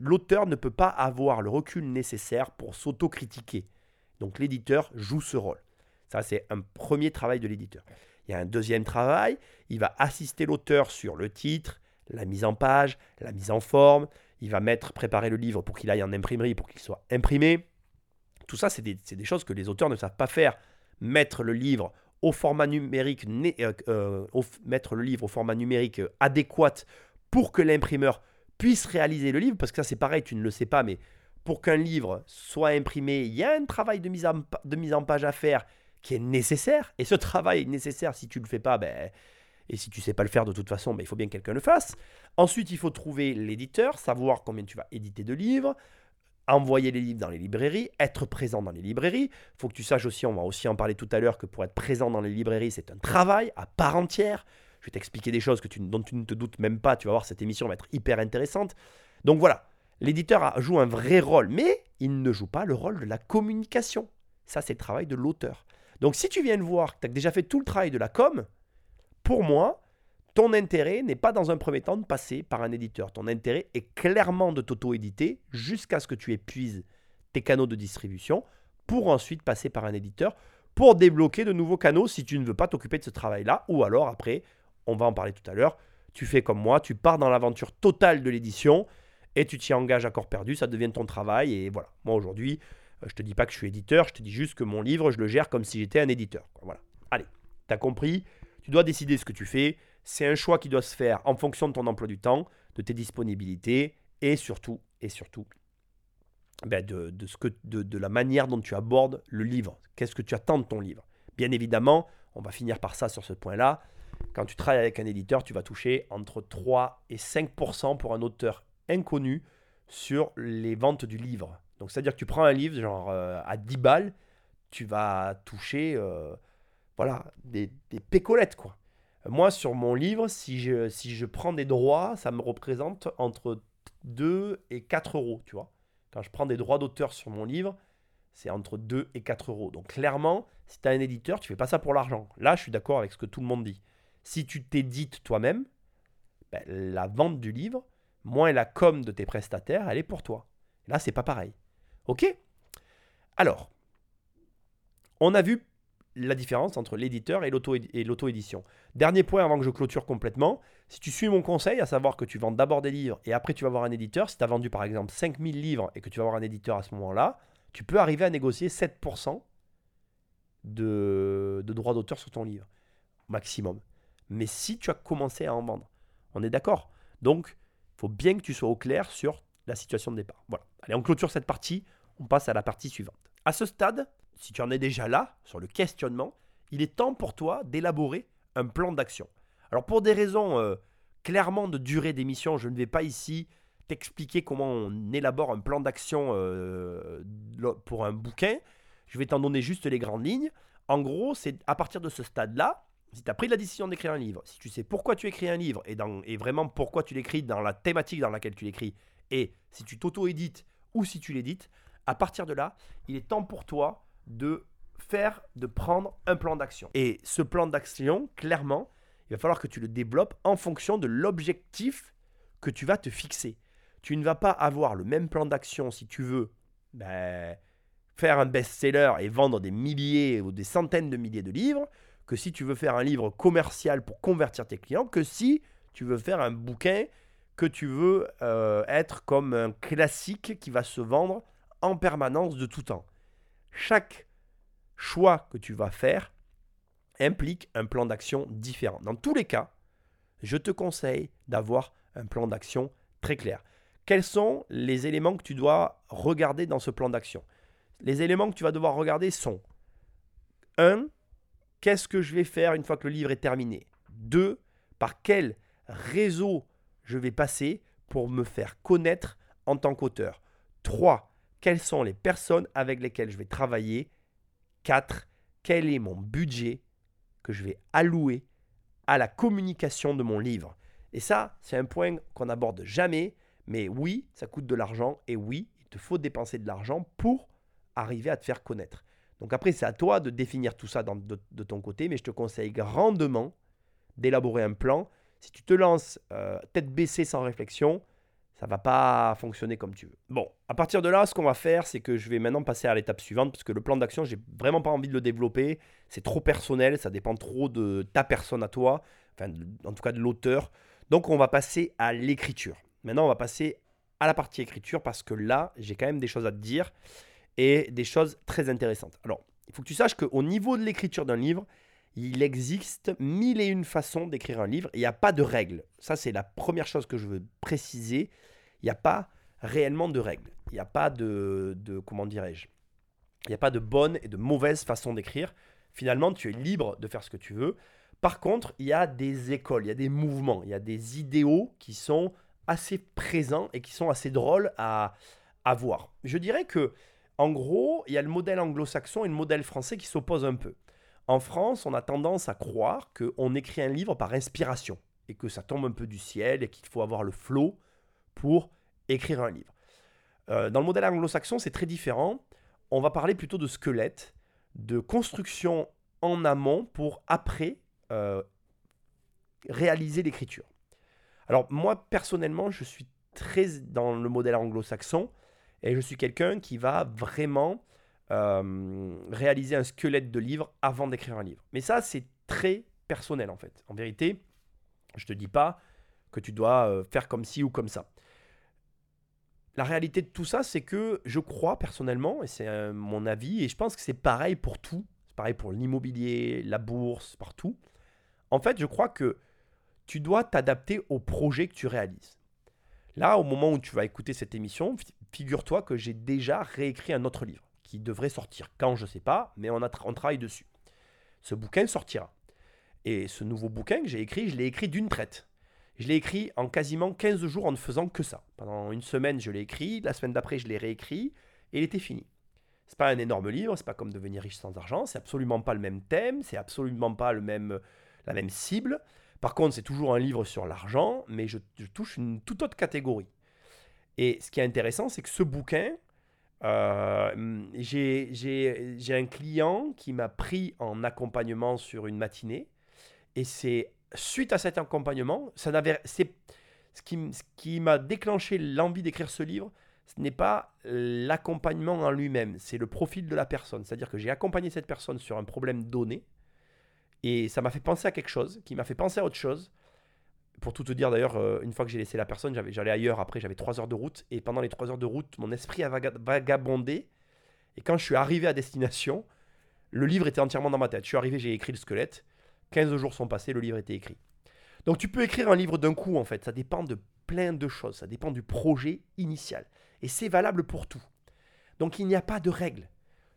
l'auteur ne peut pas avoir le recul nécessaire pour s'autocritiquer. Donc l'éditeur joue ce rôle. Ça, c'est un premier travail de l'éditeur. Il y a un deuxième travail, il va assister l'auteur sur le titre, la mise en page, la mise en forme, il va mettre, préparer le livre pour qu'il aille en imprimerie, pour qu'il soit imprimé. Tout ça, c'est des, des, choses que les auteurs ne savent pas faire. Mettre le livre au format numérique, euh, euh, mettre le livre au format numérique euh, adéquat pour que l'imprimeur puisse réaliser le livre, parce que ça c'est pareil, tu ne le sais pas, mais pour qu'un livre soit imprimé, il y a un travail de mise en, de mise en page à faire qui est nécessaire. Et ce travail est nécessaire si tu ne le fais pas, ben, et si tu sais pas le faire de toute façon, ben, il faut bien que quelqu'un le fasse. Ensuite, il faut trouver l'éditeur, savoir combien tu vas éditer de livres, envoyer les livres dans les librairies, être présent dans les librairies. Il faut que tu saches aussi, on va aussi en parler tout à l'heure, que pour être présent dans les librairies, c'est un travail à part entière. Je vais t'expliquer des choses que tu, dont tu ne te doutes même pas. Tu vas voir, cette émission va être hyper intéressante. Donc voilà, l'éditeur joue un vrai rôle, mais il ne joue pas le rôle de la communication. Ça, c'est le travail de l'auteur. Donc si tu viens de voir que tu as déjà fait tout le travail de la com, pour moi, ton intérêt n'est pas dans un premier temps de passer par un éditeur. Ton intérêt est clairement de t'auto-éditer jusqu'à ce que tu épuises tes canaux de distribution pour ensuite passer par un éditeur pour débloquer de nouveaux canaux si tu ne veux pas t'occuper de ce travail-là. Ou alors après, on va en parler tout à l'heure, tu fais comme moi, tu pars dans l'aventure totale de l'édition et tu t'y engages à corps perdu, ça devient ton travail. Et voilà, moi aujourd'hui, euh, je te dis pas que je suis éditeur, je te dis juste que mon livre, je le gère comme si j'étais un éditeur. Voilà. Allez, tu as compris, tu dois décider ce que tu fais. C'est un choix qui doit se faire en fonction de ton emploi du temps, de tes disponibilités et surtout, et surtout, ben de, la manière dont tu abordes le livre. Qu'est-ce que tu attends de ton livre? Bien évidemment, on va finir par ça sur ce point-là. Quand tu travailles avec un éditeur, tu vas toucher entre 3 et 5% pour un auteur inconnu sur les ventes du livre. Donc c'est-à-dire que tu prends un livre genre euh, à 10 balles, tu vas toucher euh, voilà, des, pécolettes quoi. Moi, sur mon livre, si je, si je prends des droits, ça me représente entre 2 et 4 euros, tu vois. Quand je prends des droits d'auteur sur mon livre, c'est entre 2 et 4 euros. Donc clairement, si tu as un éditeur, tu fais pas ça pour l'argent. Là, je suis d'accord avec ce que tout le monde dit. Si tu t'édites toi-même, ben, la vente du livre, moins la com de tes prestataires, elle est pour toi. Là, c'est pas pareil. Ok? Alors, on a vu la différence entre l'éditeur et l'auto-édition. Dernier point avant que je clôture complètement, si tu suis mon conseil, à savoir que tu vends d'abord des livres et après tu vas voir un éditeur, si tu as vendu par exemple 5000 livres et que tu vas voir un éditeur à ce moment-là, tu peux arriver à négocier 7% de, de droits d'auteur sur ton livre, maximum. Mais si tu as commencé à en vendre, on est d'accord? Donc, il faut bien que tu sois au clair sur la situation de départ. Voilà. Allez, on clôture cette partie, on passe à la partie suivante. À ce stade, si tu en es déjà là, sur le questionnement, il est temps pour toi d'élaborer un plan d'action. Alors pour des raisons euh, clairement de durée d'émission, je ne vais pas ici t'expliquer comment on élabore un plan d'action euh, pour un bouquin. Je vais t'en donner juste les grandes lignes. En gros, c'est à partir de ce stade-là, si tu as pris la décision d'écrire un livre, si tu sais pourquoi tu écris un livre et, et vraiment pourquoi tu l'écris dans la thématique dans laquelle tu l'écris, et si tu t'auto-édites ou si tu l'édites, à partir de là, il est temps pour toi de faire, de prendre un plan d'action. Et ce plan d'action, clairement, il va falloir que tu le développes en fonction de l'objectif que tu vas te fixer. Tu ne vas pas avoir le même plan d'action si tu veux ben, faire un best-seller et vendre des milliers ou des centaines de milliers de livres que si tu veux faire un livre commercial pour convertir tes clients, que si tu veux faire un bouquin que tu veux euh, être comme un classique qui va se vendre en permanence de tout temps. Chaque choix que tu vas faire implique un plan d'action différent. Dans tous les cas, je te conseille d'avoir un plan d'action très clair. Quels sont les éléments que tu dois regarder dans ce plan d'action? Les éléments que tu vas devoir regarder sont 1. Qu'est-ce que je vais faire une fois que le livre est terminé? 2. Par quel réseau je vais passer pour me faire connaître en tant qu'auteur? 3. Quelles sont les personnes avec lesquelles je vais travailler 4. Quel est mon budget que je vais allouer à la communication de mon livre Et ça, c'est un point qu'on n'aborde jamais, mais oui, ça coûte de l'argent et oui, il te faut dépenser de l'argent pour arriver à te faire connaître. Donc après, c'est à toi de définir tout ça de, ton côté, mais je te conseille grandement d'élaborer un plan. Si tu te lances euh, tête baissée sans réflexion, ça va pas fonctionner comme tu veux. Bon, à partir de là, ce qu'on va faire, c'est que je vais maintenant passer à l'étape suivante, parce que le plan d'action, j'ai vraiment pas envie de le développer. C'est trop personnel, ça dépend trop de ta personne à toi, enfin, en tout cas de l'auteur. Donc, on va passer à l'écriture. Maintenant, on va passer à la partie écriture, parce que là, j'ai quand même des choses à te dire et des choses très intéressantes. Alors, il faut que tu saches qu'au niveau de l'écriture d'un livre, il existe mille et une façons d'écrire un livre. Il n'y a pas de règles. Ça, c'est la première chose que je veux préciser. Il n'y a pas réellement de règles. Il n'y a pas de, comment dirais-je? Il n'y a pas de bonne et de mauvaise façon d'écrire. Finalement, tu es libre de faire ce que tu veux. Par contre, il y a des écoles, il y a des mouvements, il y a des idéaux qui sont assez présents et qui sont assez drôles à, à voir. Je dirais que, en gros, il y a le modèle anglo-saxon et le modèle français qui s'opposent un peu. En France, on a tendance à croire qu'on écrit un livre par inspiration et que ça tombe un peu du ciel et qu'il faut avoir le flow pour écrire un livre. Euh, dans le modèle anglo-saxon, c'est très différent. On va parler plutôt de squelette, de construction en amont pour après euh, réaliser l'écriture. Alors moi, personnellement, je suis très dans le modèle anglo-saxon et je suis quelqu'un qui va vraiment euh, réaliser un squelette de livre avant d'écrire un livre. Mais ça, c'est très personnel en fait. En vérité, je te dis pas que tu dois euh, faire comme ci ou comme ça. La réalité de tout ça, c'est que je crois personnellement, et c'est euh, mon avis, et je pense que c'est pareil pour tout, c'est pareil pour l'immobilier, la bourse, partout. En fait, je crois que tu dois t'adapter au projet que tu réalises. Là, au moment où tu vas écouter cette émission, figure-toi que j'ai déjà réécrit un autre livre qui devrait sortir. Quand, je ne sais pas, mais on, a travaille dessus. Ce bouquin sortira. Et ce nouveau bouquin que j'ai écrit, je l'ai écrit d'une traite. Je l'ai écrit en quasiment 15 jours en ne faisant que ça. Pendant une semaine, je l'ai écrit, la semaine d'après, je l'ai réécrit, et il était fini. C'est pas un énorme livre, c'est pas comme devenir riche sans argent, c'est absolument pas le même thème, c'est absolument pas le même, la même cible. Par contre, c'est toujours un livre sur l'argent, mais je, je, touche une toute autre catégorie. Et ce qui est intéressant, c'est que ce bouquin, euh, j'ai un client qui m'a pris en accompagnement sur une matinée. Et c'est suite à cet accompagnement, ça n'avait, c'est ce qui, ce qui m'a déclenché l'envie d'écrire ce livre. Ce n'est pas l'accompagnement en lui-même, c'est le profil de la personne. C'est-à-dire que j'ai accompagné cette personne sur un problème donné. Et ça m'a fait penser à quelque chose, qui m'a fait penser à autre chose pour tout te dire d'ailleurs, euh, une fois que j'ai laissé la personne, j'allais ailleurs. Après, j'avais 3 heures de route. Et pendant les 3 heures de route, mon esprit a vagabondé. Et quand je suis arrivé à destination, le livre était entièrement dans ma tête. Je suis arrivé, j'ai écrit le squelette. 15 jours sont passés, le livre était écrit. Donc tu peux écrire un livre d'un coup en fait. Ça dépend de plein de choses. Ça dépend du projet initial. Et c'est valable pour tout. Donc il n'y a pas de règle.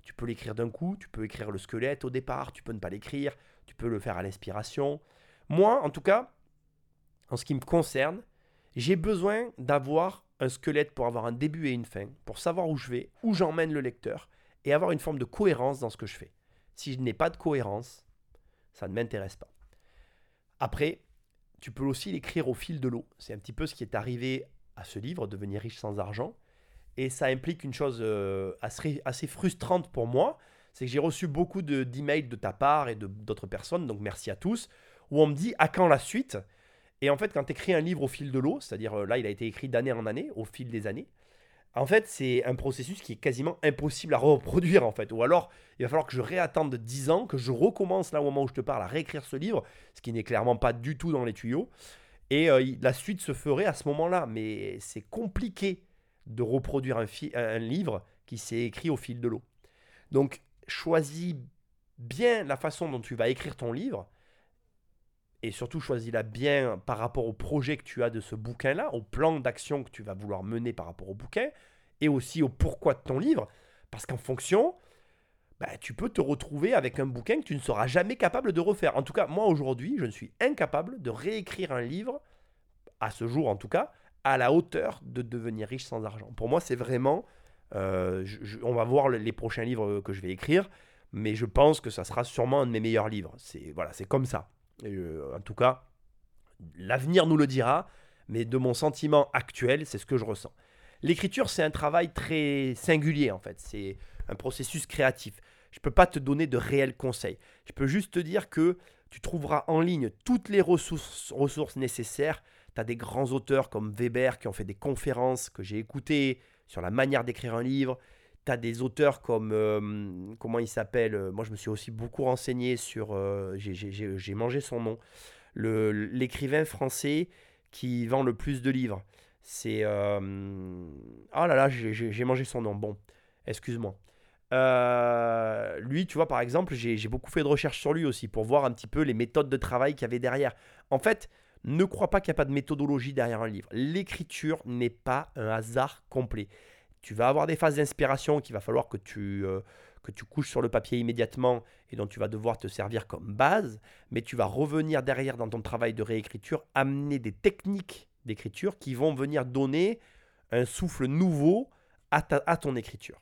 Tu peux l'écrire d'un coup, tu peux écrire le squelette au départ, tu peux ne pas l'écrire, tu peux le faire à l'inspiration. Moi, en tout cas, en ce qui me concerne, j'ai besoin d'avoir un squelette pour avoir un début et une fin, pour savoir où je vais, où j'emmène le lecteur, et avoir une forme de cohérence dans ce que je fais. Si je n'ai pas de cohérence, ça ne m'intéresse pas. Après, tu peux aussi l'écrire au fil de l'eau. C'est un petit peu ce qui est arrivé à ce livre, Devenir riche sans argent. Et ça implique une chose euh, assez, frustrante pour moi, c'est que j'ai reçu beaucoup d'emails de, de ta part et d'autres personnes, donc merci à tous, où on me dit à quand la suite? Et en fait, quand tu écris un livre au fil de l'eau, c'est-à-dire euh, là, il a été écrit d'année en année, au fil des années, en fait, c'est un processus qui est quasiment impossible à reproduire, en fait. Ou alors, il va falloir que je réattende 10 ans, que je recommence là au moment où je te parle à réécrire ce livre, ce qui n'est clairement pas du tout dans les tuyaux. Et euh, la suite se ferait à ce moment-là. Mais c'est compliqué de reproduire un, un livre qui s'est écrit au fil de l'eau. Donc, choisis bien la façon dont tu vas écrire ton livre et surtout choisis-la bien par rapport au projet que tu as de ce bouquin-là, au plan d'action que tu vas vouloir mener par rapport au bouquin et aussi au pourquoi de ton livre. Parce qu'en fonction, bah, tu peux te retrouver avec un bouquin que tu ne seras jamais capable de refaire. En tout cas, moi aujourd'hui, je ne suis incapable de réécrire un livre, à ce jour en tout cas, à la hauteur de devenir riche sans argent. Pour moi, c'est vraiment... Euh, on va voir les prochains livres que je vais écrire, mais je pense que ça sera sûrement un de mes meilleurs livres. C'est voilà, c'est comme ça. Euh, en tout cas, l'avenir nous le dira, mais de mon sentiment actuel, c'est ce que je ressens. L'écriture, c'est un travail très singulier en fait. C'est un processus créatif. Je ne peux pas te donner de réels conseils. Je peux juste te dire que tu trouveras en ligne toutes les ressources, ressources nécessaires. Tu as des grands auteurs comme Weber qui ont fait des conférences que j'ai écoutées sur la manière d'écrire un livre. Tu des auteurs comme, euh, comment il s'appelle euh, Moi, je me suis aussi beaucoup renseigné sur, euh, j'ai mangé son nom, l'écrivain français qui vend le plus de livres. C'est... oh là là, j'ai mangé son nom. Bon, excuse-moi. Euh, lui, tu vois, par exemple, j'ai beaucoup fait de recherches sur lui aussi pour voir un petit peu les méthodes de travail qu'il y avait derrière. En fait, ne crois pas qu'il n'y a pas de méthodologie derrière un livre. L'écriture n'est pas un hasard complet. Tu vas avoir des phases d'inspiration qu'il va falloir que tu, euh, que tu couches sur le papier immédiatement et dont tu vas devoir te servir comme base, mais tu vas revenir derrière dans ton travail de réécriture, amener des techniques d'écriture qui vont venir donner un souffle nouveau à, ton écriture.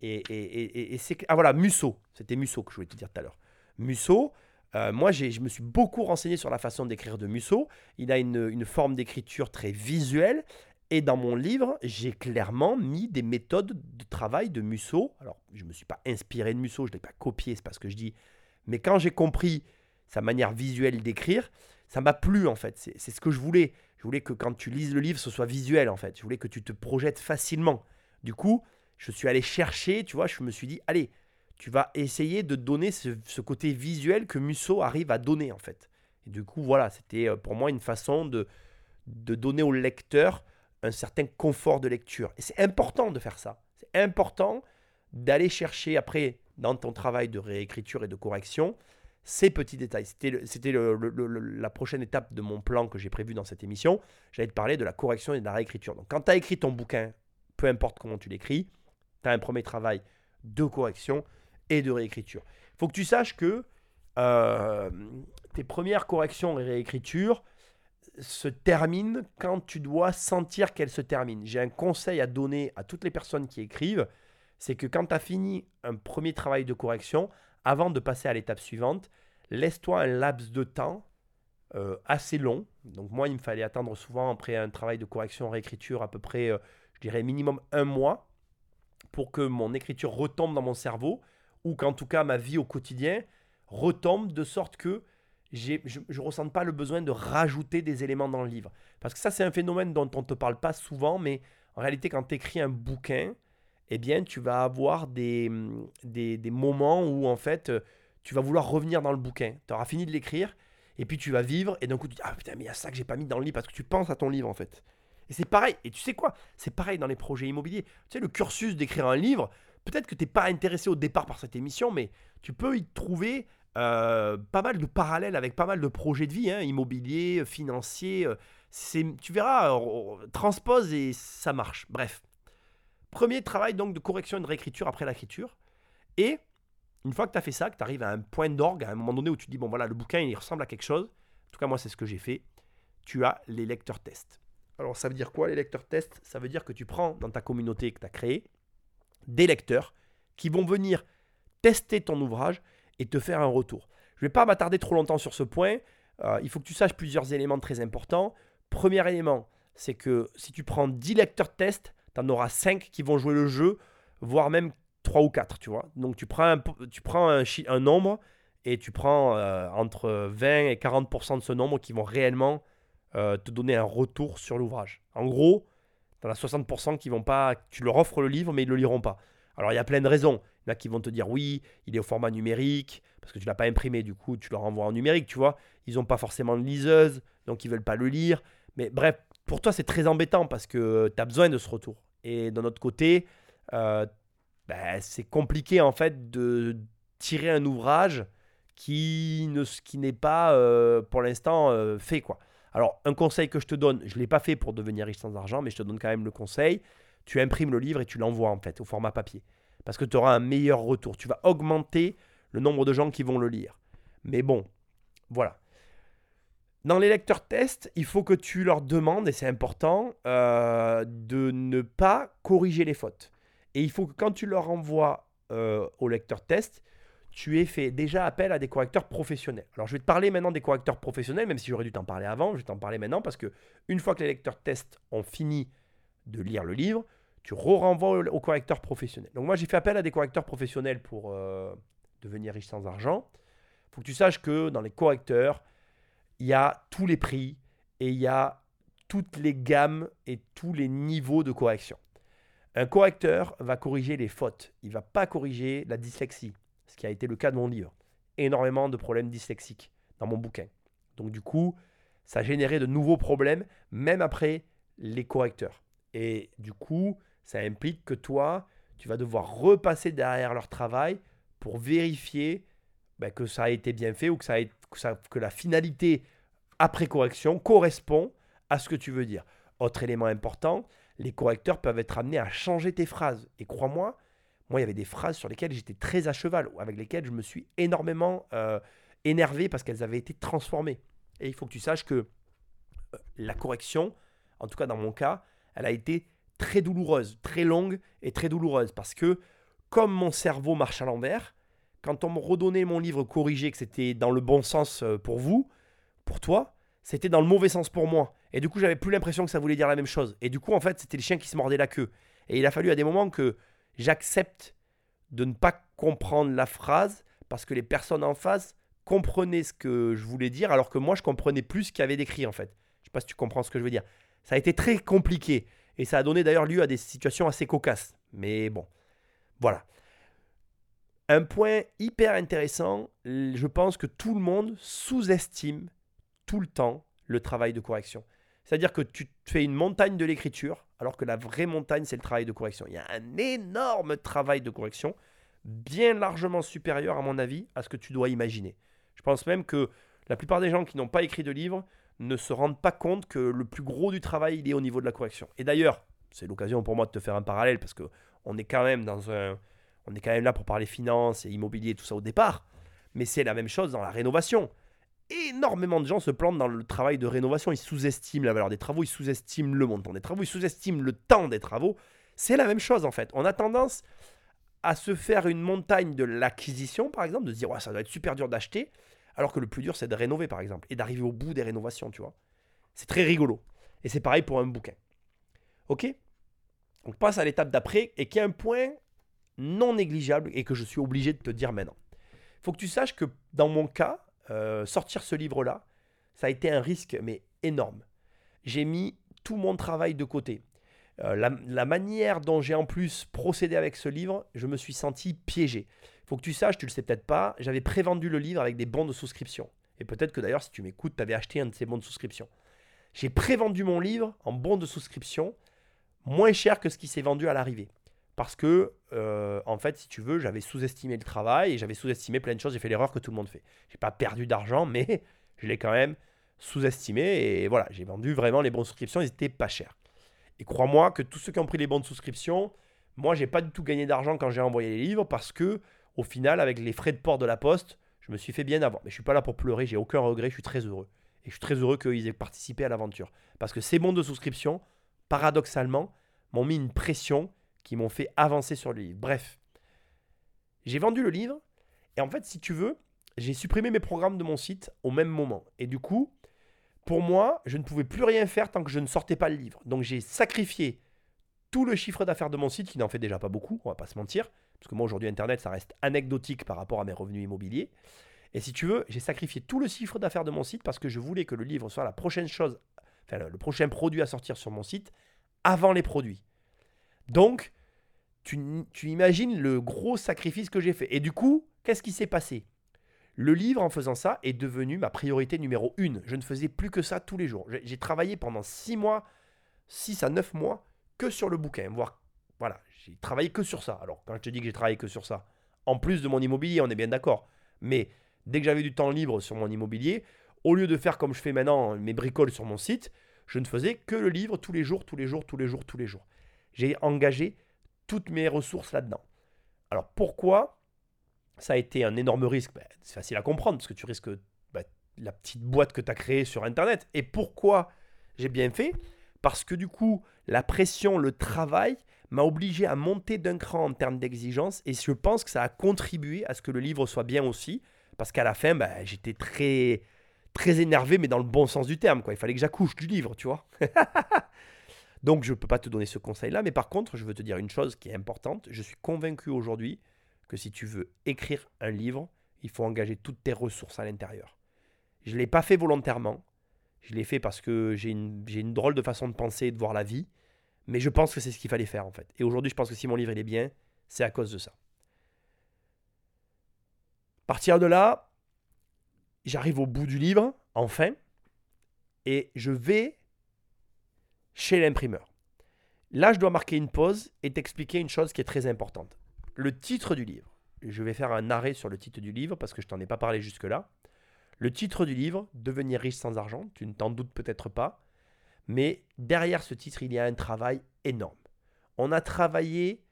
Et, c'est. Ah voilà, Musso. C'était Musso que je voulais te dire tout à l'heure. Musso, euh, moi je me suis beaucoup renseigné sur la façon d'écrire de Musso. Il a une, forme d'écriture très visuelle. Et dans mon livre, j'ai clairement mis des méthodes de travail de Musso. Alors, je ne me suis pas inspiré de Musso, je ne l'ai pas copié, c'est pas ce que je dis. Mais quand j'ai compris sa manière visuelle d'écrire, ça m'a plu en fait. C'est ce que je voulais. Je voulais que quand tu lises le livre, ce soit visuel en fait. Je voulais que tu te projettes facilement. Du coup, je suis allé chercher, tu vois, je me suis dit, allez, tu vas essayer de donner ce, côté visuel que Musso arrive à donner en fait. Et du coup, voilà, c'était euh, pour moi une façon de, de donner au lecteur un certain confort de lecture. Et c'est important de faire ça. C'est important d'aller chercher après, dans ton travail de réécriture et de correction, ces petits détails. C'était la prochaine étape de mon plan que j'ai prévu dans cette émission. J'allais te parler de la correction et de la réécriture. Donc quand tu as écrit ton bouquin, peu importe comment tu l'écris, tu as un premier travail de correction et de réécriture. Il faut que tu saches que euh, tes premières corrections et réécritures se terminent quand tu dois sentir qu'elles se terminent. J'ai un conseil à donner à toutes les personnes qui écrivent, c'est que quand tu as fini un premier travail de correction, avant de passer à l'étape suivante, laisse-toi un laps de temps euh, assez long. Donc moi, il me fallait attendre souvent après un travail de correction, réécriture, à peu près, euh, je dirais minimum un mois pour que mon écriture retombe dans mon cerveau, ou qu'en tout cas ma vie au quotidien retombe de sorte que je ne ressente pas le besoin de rajouter des éléments dans le livre. Parce que ça, c'est un phénomène dont on ne te parle pas souvent, mais en réalité, quand tu écris un bouquin, eh bien, tu vas avoir des, des, des, moments où, en fait, tu vas vouloir revenir dans le bouquin. Tu auras fini de l'écrire, et puis tu vas vivre, et d'un coup, tu dis Ah putain, mais il y a ça que j'ai pas mis dans le livre, parce que tu penses à ton livre, en fait. Et c'est pareil. Et tu sais quoi? C'est pareil dans les projets immobiliers. Tu sais, le cursus d'écrire un livre, peut-être que tu n'es pas intéressé au départ par cette émission, mais tu peux y trouver euh, pas mal de parallèles avec pas mal de projets de vie, hein, immobiliers, financiers. Euh, tu verras, transpose et ça marche. Bref. Premier travail donc de correction et de réécriture après l'écriture. Et une fois que tu as fait ça, que tu arrives à un point d'orgue, à un moment donné où tu dis, bon voilà, le bouquin il ressemble à quelque chose, en tout cas moi c'est ce que j'ai fait, tu as les lecteurs tests. Alors ça veut dire quoi les lecteurs tests Ça veut dire que tu prends dans ta communauté que tu as créée des lecteurs qui vont venir tester ton ouvrage et te faire un retour. Je ne vais pas m'attarder trop longtemps sur ce point. Euh, il faut que tu saches plusieurs éléments très importants. Premier élément, c'est que si tu prends 10 lecteurs tests, tu en auras 5 qui vont jouer le jeu, voire même 3 ou 4, tu vois. Donc tu prends un, tu prends un, un nombre et tu prends euh, entre 20 et 40% de ce nombre qui vont réellement euh, te donner un retour sur l'ouvrage. En gros, tu en as 60% qui vont pas. Tu leur offres le livre, mais ils ne le liront pas. Alors, il y a plein de raisons. Il y en a qui vont te dire oui, il est au format numérique, parce que tu ne l'as pas imprimé, du coup, tu leur envoies en numérique, tu vois. Ils n'ont pas forcément de liseuse, donc ils ne veulent pas le lire. Mais bref, pour toi, c'est très embêtant parce que tu as besoin de ce retour. Et d'un autre côté, euh, ben, c'est compliqué en fait de tirer un ouvrage qui ne qui n'est pas euh, pour l'instant euh, fait quoi. Alors un conseil que je te donne, je l'ai pas fait pour devenir riche sans argent, mais je te donne quand même le conseil. Tu imprimes le livre et tu l'envoies en fait au format papier, parce que tu auras un meilleur retour. Tu vas augmenter le nombre de gens qui vont le lire. Mais bon, voilà. Dans les lecteurs tests, il faut que tu leur demandes, et c'est important, euh, de ne pas corriger les fautes. Et il faut que quand tu leur envoies euh, au lecteur test, tu aies fait déjà appel à des correcteurs professionnels. Alors je vais te parler maintenant des correcteurs professionnels, même si j'aurais dû t'en parler avant, je vais t'en parler maintenant parce que une fois que les lecteurs test ont fini de lire le livre, tu re-renvoies au, correcteur professionnel. Donc moi j'ai fait appel à des correcteurs professionnels pour euh, devenir riche sans argent. Il faut que tu saches que dans les correcteurs, il y a tous les prix et il y a toutes les gammes et tous les niveaux de correction. Un correcteur va corriger les fautes, il ne va pas corriger la dyslexie, ce qui a été le cas de mon livre. Énormément de problèmes dyslexiques dans mon bouquin. Donc du coup, ça a généré de nouveaux problèmes, même après les correcteurs. Et du coup, ça implique que toi, tu vas devoir repasser derrière leur travail pour vérifier ben, que ça a été bien fait ou que, ça la finalité après correction correspond à ce que tu veux dire. Autre élément important, les correcteurs peuvent être amenés à changer tes phrases. Et crois-moi, moi, il y avait des phrases sur lesquelles j'étais très à cheval, ou avec lesquelles je me suis énormément euh, énervé parce qu'elles avaient été transformées. Et il faut que tu saches que euh, la correction, en tout cas dans mon cas, elle a été très douloureuse, très longue et très douloureuse. Parce que comme mon cerveau marche à l'envers, quand on me redonnait mon livre corrigé, que c'était dans le bon sens euh, pour vous, pour toi, c'était dans le mauvais sens pour moi. Et du coup, j'avais plus l'impression que ça voulait dire la même chose. Et du coup, en fait, c'était le chien qui se mordait la queue. Et il a fallu à des moments que j'accepte de ne pas comprendre la phrase parce que les personnes en face comprenaient ce que je voulais dire alors que moi, je comprenais plus ce qu'il y avait décrit en fait. Je sais pas si tu comprends ce que je veux dire. Ça a été très compliqué et ça a donné d'ailleurs lieu à des situations assez cocasses. Mais bon, voilà. Un point hyper intéressant, je pense que tout le monde sous-estime tout le temps le travail de correction. C'est-à-dire que tu fais une montagne de l'écriture, alors que la vraie montagne, c'est le travail de correction. Il y a un énorme travail de correction, bien largement supérieur, à mon avis, à ce que tu dois imaginer. Je pense même que la plupart des gens qui n'ont pas écrit de livre ne se rendent pas compte que le plus gros du travail, il est au niveau de la correction. Et d'ailleurs, c'est l'occasion pour moi de te faire un parallèle, parce que on est quand même dans un... On est quand même là pour parler finances et immobilier, tout ça au départ. Mais c'est la même chose dans la rénovation énormément de gens se plantent dans le travail de rénovation. Ils sous-estiment la valeur des travaux, ils sous-estiment le montant des travaux, ils sous-estiment le temps des travaux. C'est la même chose en fait. On a tendance à se faire une montagne de l'acquisition, par exemple, de se dire ouais, ça doit être super dur d'acheter, alors que le plus dur c'est de rénover, par exemple, et d'arriver au bout des rénovations, tu vois. C'est très rigolo. Et c'est pareil pour un bouquin. Ok? On passe à l'étape d'après, et qui est un point non négligeable et que je suis obligé de te dire maintenant. Il faut que tu saches que dans mon cas, euh, sortir ce livre-là, ça a été un risque, mais énorme. J'ai mis tout mon travail de côté. Euh, la, manière dont j'ai en plus procédé avec ce livre, je me suis senti piégé. Faut que tu saches, tu le sais peut-être pas, j'avais prévendu le livre avec des bons de souscription. Et peut-être que d'ailleurs, si tu m'écoutes, tu avais acheté un de ces bons de souscription. J'ai prévendu mon livre en bons de souscription moins cher que ce qui s'est vendu à l'arrivée parce que, euh, en fait, si tu veux, j'avais sous-estimé le travail et j'avais sous-estimé plein de choses. J'ai fait l'erreur que tout le monde fait. J'ai pas perdu d'argent, mais [laughs] je l'ai quand même sous-estimé. Et voilà, j'ai vendu vraiment les bonnes souscriptions, ils étaient pas chers. Et crois-moi que tous ceux qui ont pris les bonnes souscriptions, moi, j'ai pas du tout gagné d'argent quand j'ai envoyé les livres parce que, au final, avec les frais de port de la poste, je me suis fait bien avoir. Mais je suis pas là pour pleurer, j'ai aucun regret, je suis très heureux. Et je suis très heureux qu'ils aient participé à l'aventure. Parce que ces bons de souscription, paradoxalement, m'ont mis une pression qui m'ont fait avancer sur le livre. Bref, j'ai vendu le livre et en fait, si tu veux, j'ai supprimé mes programmes de mon site au même moment. Et du coup, pour moi, je ne pouvais plus rien faire tant que je ne sortais pas le livre. Donc j'ai sacrifié tout le chiffre d'affaires de mon site, qui n'en fait déjà pas beaucoup, on va pas se mentir, parce que moi aujourd'hui Internet, ça reste anecdotique par rapport à mes revenus immobiliers. Et si tu veux, j'ai sacrifié tout le chiffre d'affaires de mon site parce que je voulais que le livre soit la prochaine chose, enfin le prochain produit à sortir sur mon site avant les produits. Donc, tu, imagines le gros sacrifice que j'ai fait. Et du coup, qu'est-ce qui s'est passé? Le livre, en faisant ça, est devenu ma priorité numéro une. Je ne faisais plus que ça tous les jours. J'ai travaillé pendant six mois, 6 à 9 mois, que sur le bouquin, voire, Voilà, j'ai travaillé que sur ça. Alors, quand je te dis que j'ai travaillé que sur ça, en plus de mon immobilier, on est bien d'accord. Mais dès que j'avais du temps libre sur mon immobilier, au lieu de faire comme je fais maintenant mes bricoles sur mon site, je ne faisais que le livre tous les jours, tous les jours, tous les jours, tous les jours. J'ai engagé toutes mes ressources là-dedans. Alors pourquoi ça a été un énorme risque ben, C'est facile à comprendre parce que tu risques ben, la petite boîte que tu as créée sur Internet. Et pourquoi j'ai bien fait? Parce que du coup, la pression, le travail m'a obligé à monter d'un cran en termes d'exigence et je pense que ça a contribué à ce que le livre soit bien aussi. Parce qu'à la fin, ben, j'étais très, très énervé, mais dans le bon sens du terme. Il fallait que j'accouche du livre, tu vois. [laughs] Donc je ne peux pas te donner ce conseil-là, mais par contre, je veux te dire une chose qui est importante. Je suis convaincu aujourd'hui que si tu veux écrire un livre, il faut engager toutes tes ressources à l'intérieur. Je ne l'ai pas fait volontairement. Je l'ai fait parce que j'ai une, drôle de façon de penser et de voir la vie. Mais je pense que c'est ce qu'il fallait faire en fait. Et aujourd'hui, je pense que si mon livre il est bien, c'est à cause de ça. Partir de là, j'arrive au bout du livre, enfin, et je vais chez l'imprimeur. Là, je dois marquer une pause et t'expliquer une chose qui est très importante. Le titre du livre. Je vais faire un arrêt sur le titre du livre parce que je t'en ai pas parlé jusque-là. Le titre du livre, Devenir riche sans argent, tu ne t'en doutes peut-être pas, mais derrière ce titre, il y a un travail énorme. On a travaillé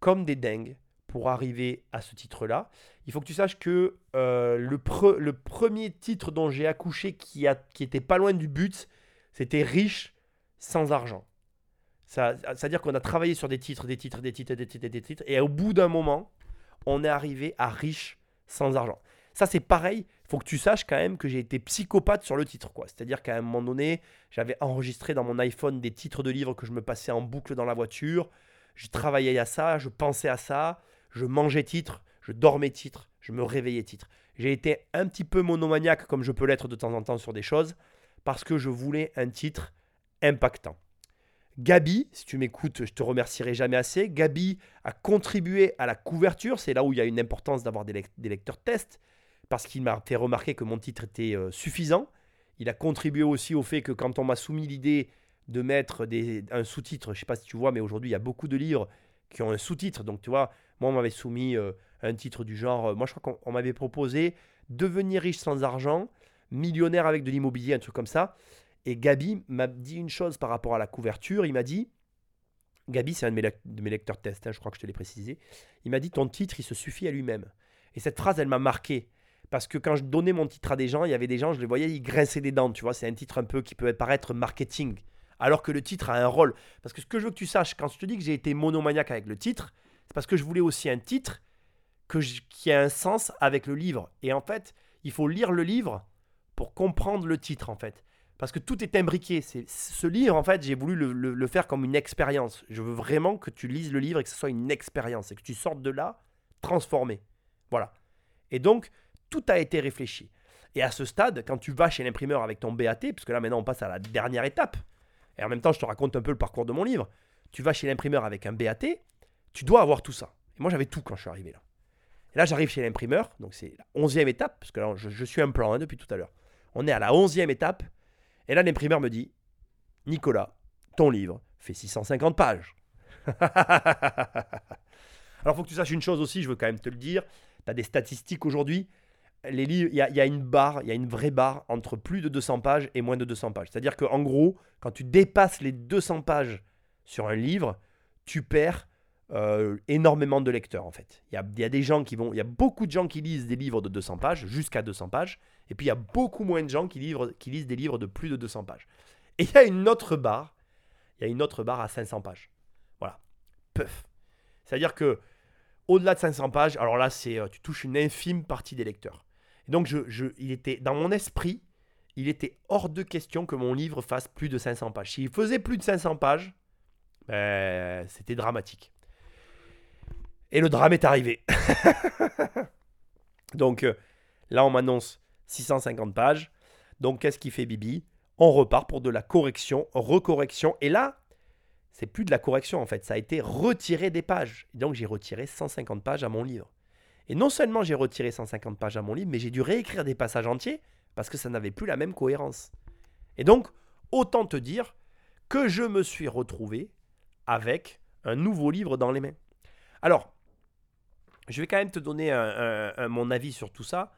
comme des dingues pour arriver à ce titre-là. Il faut que tu saches que euh, le, premier titre dont j'ai accouché qui, a, qui était pas loin du but, c'était Riche sans argent. C'est-à-dire qu'on a travaillé sur des titres, des titres, des titres, des titres, et au bout d'un moment, on est arrivé à riche sans argent. Ça, c'est pareil. Il faut que tu saches quand même que j'ai été psychopathe sur le titre. C'est-à-dire qu'à un moment donné, j'avais enregistré dans mon iPhone des titres de livres que je me passais en boucle dans la voiture. Je travaillais à ça, je pensais à ça, je mangeais titres, je dormais titres, je me réveillais titres. J'ai été un petit peu monomaniaque, comme je peux l'être de temps en temps sur des choses, parce que je voulais un titre impactant. Gabi, si tu m'écoutes, je te remercierai jamais assez. Gabi a contribué à la couverture, c'est là où il y a une importance d'avoir des, lecteurs tests, parce qu'il m'a fait remarquer que mon titre était euh, suffisant. Il a contribué aussi au fait que quand on m'a soumis l'idée de mettre des, un sous-titre, je ne sais pas si tu vois, mais aujourd'hui il y a beaucoup de livres qui ont un sous-titre. Donc tu vois, moi on m'avait soumis euh, un titre du genre, euh, moi je crois qu'on m'avait proposé Devenir riche sans argent, millionnaire avec de l'immobilier, un truc comme ça. Et Gabi m'a dit une chose par rapport à la couverture. Il m'a dit, Gabi, c'est un de mes, lecteurs test, hein, je crois que je te l'ai précisé. Il m'a dit, ton titre, il se suffit à lui-même. Et cette phrase, elle m'a marqué. Parce que quand je donnais mon titre à des gens, il y avait des gens, je les voyais, ils grinçaient des dents. Tu vois, c'est un titre un peu qui peut paraître marketing. Alors que le titre a un rôle. Parce que ce que je veux que tu saches, quand je te dis que j'ai été monomaniaque avec le titre, c'est parce que je voulais aussi un titre que qui a un sens avec le livre. Et en fait, il faut lire le livre pour comprendre le titre, en fait parce que tout est imbriqué. C'est, ce livre, en fait, j'ai voulu le, faire comme une expérience. Je veux vraiment que tu lises le livre et que ce soit une expérience et que tu sortes de là transformé. Voilà. Et donc, tout a été réfléchi. Et à ce stade, quand tu vas chez l'imprimeur avec ton BAT, puisque là maintenant on passe à la dernière étape, et en même temps je te raconte un peu le parcours de mon livre, tu vas chez l'imprimeur avec un BAT, tu dois avoir tout ça. Et moi j'avais tout quand je suis arrivé là. Et là j'arrive chez l'imprimeur, donc c'est la onzième étape, parce que là je, suis un plan hein, depuis tout à l'heure. On est à la onzième étape, et là, l'imprimeur me dit Nicolas, ton livre fait 650 pages. [laughs] Alors, faut que tu saches une chose aussi, je veux quand même te le dire. Tu as des statistiques aujourd'hui. Les livres, il y, a une barre, il y a une vraie barre entre plus de 200 pages et moins de 200 pages. C'est-à-dire qu'en gros, quand tu dépasses les 200 pages sur un livre, tu perds euh, énormément de lecteurs en fait. Il y a, des gens qui vont, il y a beaucoup de gens qui lisent des livres de 200 pages, jusqu'à 200 pages, et puis il y a beaucoup moins de gens qui, lisent des livres de plus de 200 pages. Et il y a une autre barre, il y a une autre barre à 500 pages. Voilà, peuf. C'est-à-dire que au-delà de 500 pages, alors là c'est, euh, tu touches une infime partie des lecteurs. Et donc je, je, il était dans mon esprit, il était hors de question que mon livre fasse plus de 500 pages. S'il faisait plus de 500 pages, ben, c'était dramatique. Et le drame est arrivé. [laughs] Donc euh, là, on m'annonce 650 pages. Donc qu'est-ce qui fait Bibi? On repart pour de la correction, recorrection. Et là, c'est plus de la correction en fait, ça a été retiré des pages. Donc j'ai retiré 150 pages à mon livre. Et non seulement j'ai retiré 150 pages à mon livre, mais j'ai dû réécrire des passages entiers parce que ça n'avait plus la même cohérence. Et donc, autant te dire que je me suis retrouvé avec un nouveau livre dans les mains. Alors, je vais quand même te donner mon avis sur tout ça.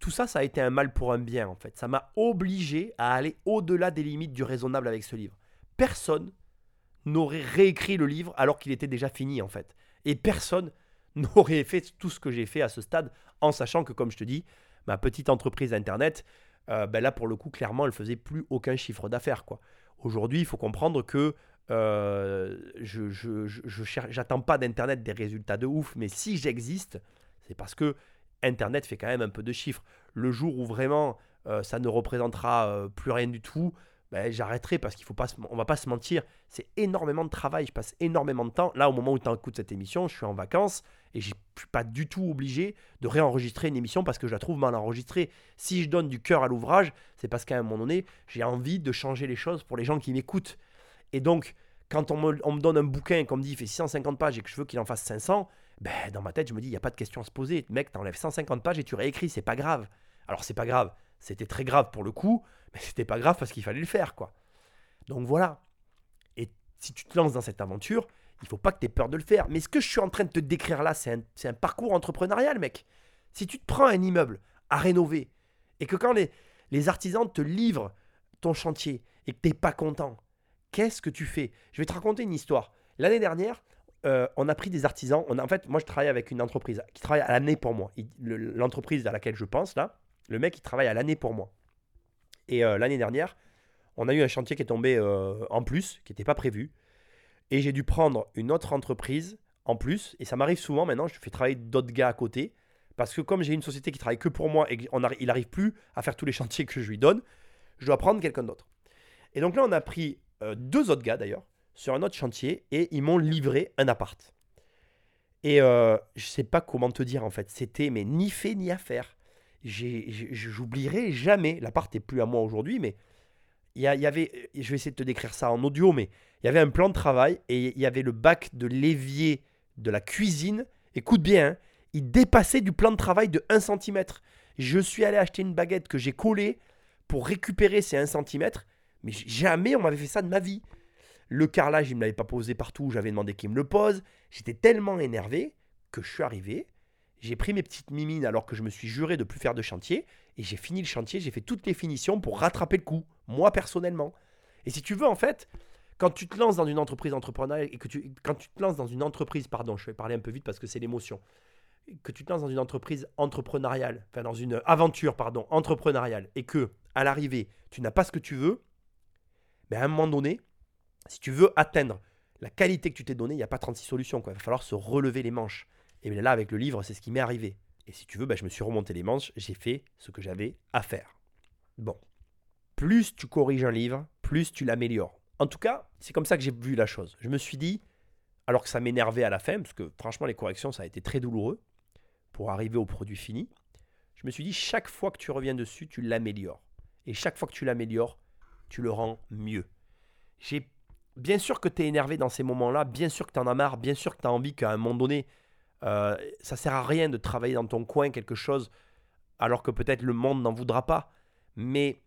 Tout ça, ça a été un mal pour un bien, en fait. Ça m'a obligé à aller au-delà des limites du raisonnable avec ce livre. Personne n'aurait réécrit le livre alors qu'il était déjà fini, en fait. Et personne [laughs] n'aurait fait tout ce que j'ai fait à ce stade, en sachant que, comme je te dis, ma petite entreprise Internet, euh, ben là, pour le coup, clairement, elle faisait plus aucun chiffre d'affaires, quoi. Aujourd'hui, il faut comprendre que euh, je j'attends pas d'Internet des résultats de ouf, mais si j'existe, c'est parce que Internet fait quand même un peu de chiffres. Le jour où vraiment euh, ça ne représentera euh, plus rien du tout, ben, j'arrêterai parce qu'il faut pas, va pas se mentir, c'est énormément de travail, je passe énormément de temps. Là, au moment où tu écoutes cette émission, je suis en vacances et je suis pas du tout obligé de réenregistrer une émission parce que je la trouve mal enregistrée. Si je donne du cœur à l'ouvrage, c'est parce qu'à un moment donné, j'ai envie de changer les choses pour les gens qui m'écoutent. Et donc, quand on me, donne un bouquin qu'on me dit il fait 650 pages et que je veux qu'il en fasse 500, ben, dans ma tête, je me dis il n'y a pas de question à se poser. Mec, t'enlèves 150 pages et tu réécris, c'est pas grave. Alors, c'est pas grave. C'était très grave pour le coup, mais c'était pas grave parce qu'il fallait le faire, quoi. Donc voilà. Et si tu te lances dans cette aventure, il faut pas que tu aies peur de le faire. Mais ce que je suis en train de te décrire là, c'est un, parcours entrepreneurial, mec. Si tu te prends un immeuble à rénover et que quand les, les artisans te livrent ton chantier et que tu pas content, qu'est-ce que tu fais? Je vais te raconter une histoire. L'année dernière, euh, on a pris des artisans. En fait, moi, je travaille avec une entreprise qui travaille à l'année pour moi. L'entreprise à laquelle je pense, là, le mec, il travaille à l'année pour moi. Et euh, l'année dernière, on a eu un chantier qui est tombé euh, en plus, qui n'était pas prévu. Et j'ai dû prendre une autre entreprise en plus. Et ça m'arrive souvent maintenant, je fais travailler d'autres gars à côté. Parce que comme j'ai une société qui travaille que pour moi et qu'il n'arrive plus à faire tous les [laughs] chantiers que je lui donne, je dois prendre quelqu'un d'autre. Et donc là, on a pris euh, deux autres gars d'ailleurs, sur un autre chantier, et ils m'ont livré un appart. Et euh, je sais pas comment te dire en fait, c'était mais ni fait ni à faire. J'oublierai jamais, l'appart est plus à moi aujourd'hui, mais il y, y, avait, je vais essayer de te décrire ça en audio, mais il y avait un plan de travail et il y avait le bac de l'évier de la cuisine. Écoute bien, hein, il dépassait du plan de travail de 1 cm. Je suis allé acheter une baguette que j'ai collée pour récupérer ces 1 cm mais jamais on m'avait fait ça de ma vie. Le carrelage, il ne me l'avait pas posé partout, j'avais demandé qu'il me le pose. J'étais tellement énervé que je suis arrivé, j'ai pris mes petites mimines alors que je me suis juré de plus faire de chantier, et j'ai fini le chantier, j'ai fait toutes les finitions pour rattraper le coup, moi personnellement. Et si tu veux, en fait, quand tu te lances dans une entreprise entrepreneuriale, et que tu, quand tu te lances dans une entreprise, pardon, je vais parler un peu vite parce que c'est l'émotion, que tu te lances dans une entreprise entrepreneuriale, enfin dans une aventure, pardon, entrepreneuriale, et que, à l'arrivée, tu n'as pas ce que tu veux, mais à un moment donné, si tu veux atteindre la qualité que tu t'es donnée, il n'y a pas 36 solutions. Il va falloir se relever les manches. Et là, avec le livre, c'est ce qui m'est arrivé. Et si tu veux, ben, je me suis remonté les manches, j'ai fait ce que j'avais à faire. Bon. Plus tu corriges un livre, plus tu l'améliores. En tout cas, c'est comme ça que j'ai vu la chose. Je me suis dit, alors que ça m'énervait à la fin, parce que franchement, les corrections, ça a été très douloureux pour arriver au produit fini. Je me suis dit, chaque fois que tu reviens dessus, tu l'améliores. Et chaque fois que tu l'améliores, tu le rends mieux. J'ai bien sûr que tu es énervé dans ces moments-là, bien sûr que tu en as marre, bien sûr que tu as envie qu'à un moment donné, euh, ça sert à rien de travailler dans ton coin quelque chose alors que peut-être le monde n'en voudra pas. Mais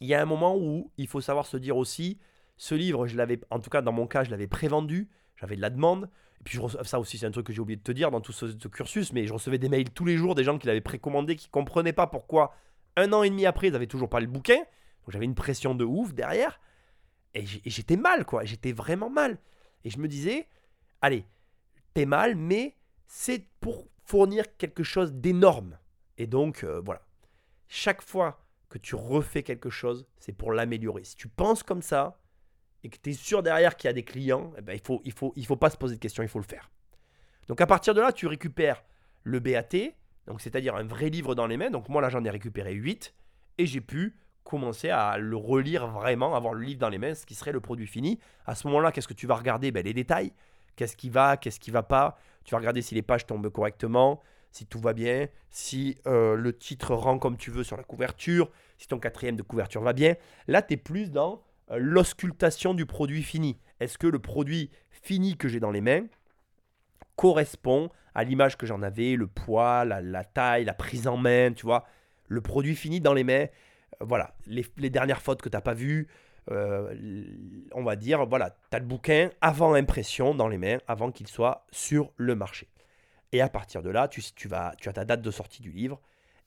il y a un moment où il faut savoir se dire aussi, ce livre, je l'avais, en tout cas dans mon cas, je l'avais prévendu, j'avais de la demande. Et puis je ça aussi, c'est un truc que j'ai oublié de te dire dans tout ce, cursus, mais je recevais des mails tous les jours des gens qui l'avaient précommandé, qui ne comprenaient pas pourquoi un an et demi après, ils n'avaient toujours pas le bouquin j'avais une pression de ouf derrière. Et j'étais mal, quoi. J'étais vraiment mal. Et je me disais, allez, t'es mal, mais c'est pour fournir quelque chose d'énorme. Et donc, euh, voilà. Chaque fois que tu refais quelque chose, c'est pour l'améliorer. Si tu penses comme ça et que tu es sûr derrière qu'il y a des clients, eh ben, il ne faut, il faut, il faut pas se poser de questions, il faut le faire. Donc à partir de là, tu récupères le BAT, donc c'est-à-dire un vrai livre dans les mains. Donc moi là, j'en ai récupéré 8 et j'ai pu commencer à le relire vraiment, avoir le livre dans les mains, ce qui serait le produit fini. À ce moment-là, qu'est-ce que tu vas regarder? Ben, Les détails. Qu'est-ce qui va, qu'est-ce qui va pas? Tu vas regarder si les pages tombent correctement, si tout va bien, si euh, le titre rend comme tu veux sur la couverture, si ton quatrième de couverture va bien. Là, tu es plus dans euh, l'auscultation du produit fini. Est-ce que le produit fini que j'ai dans les mains correspond à l'image que j'en avais, le poids, la, la, taille, la prise en main, tu vois? Le produit fini dans les mains, voilà, les, dernières fautes que tu n'as pas vues, euh, on va dire, voilà, tu as le bouquin avant impression dans les mains, avant qu'il soit sur le marché. Et à partir de là, tu, tu, vas, tu as ta date de sortie du livre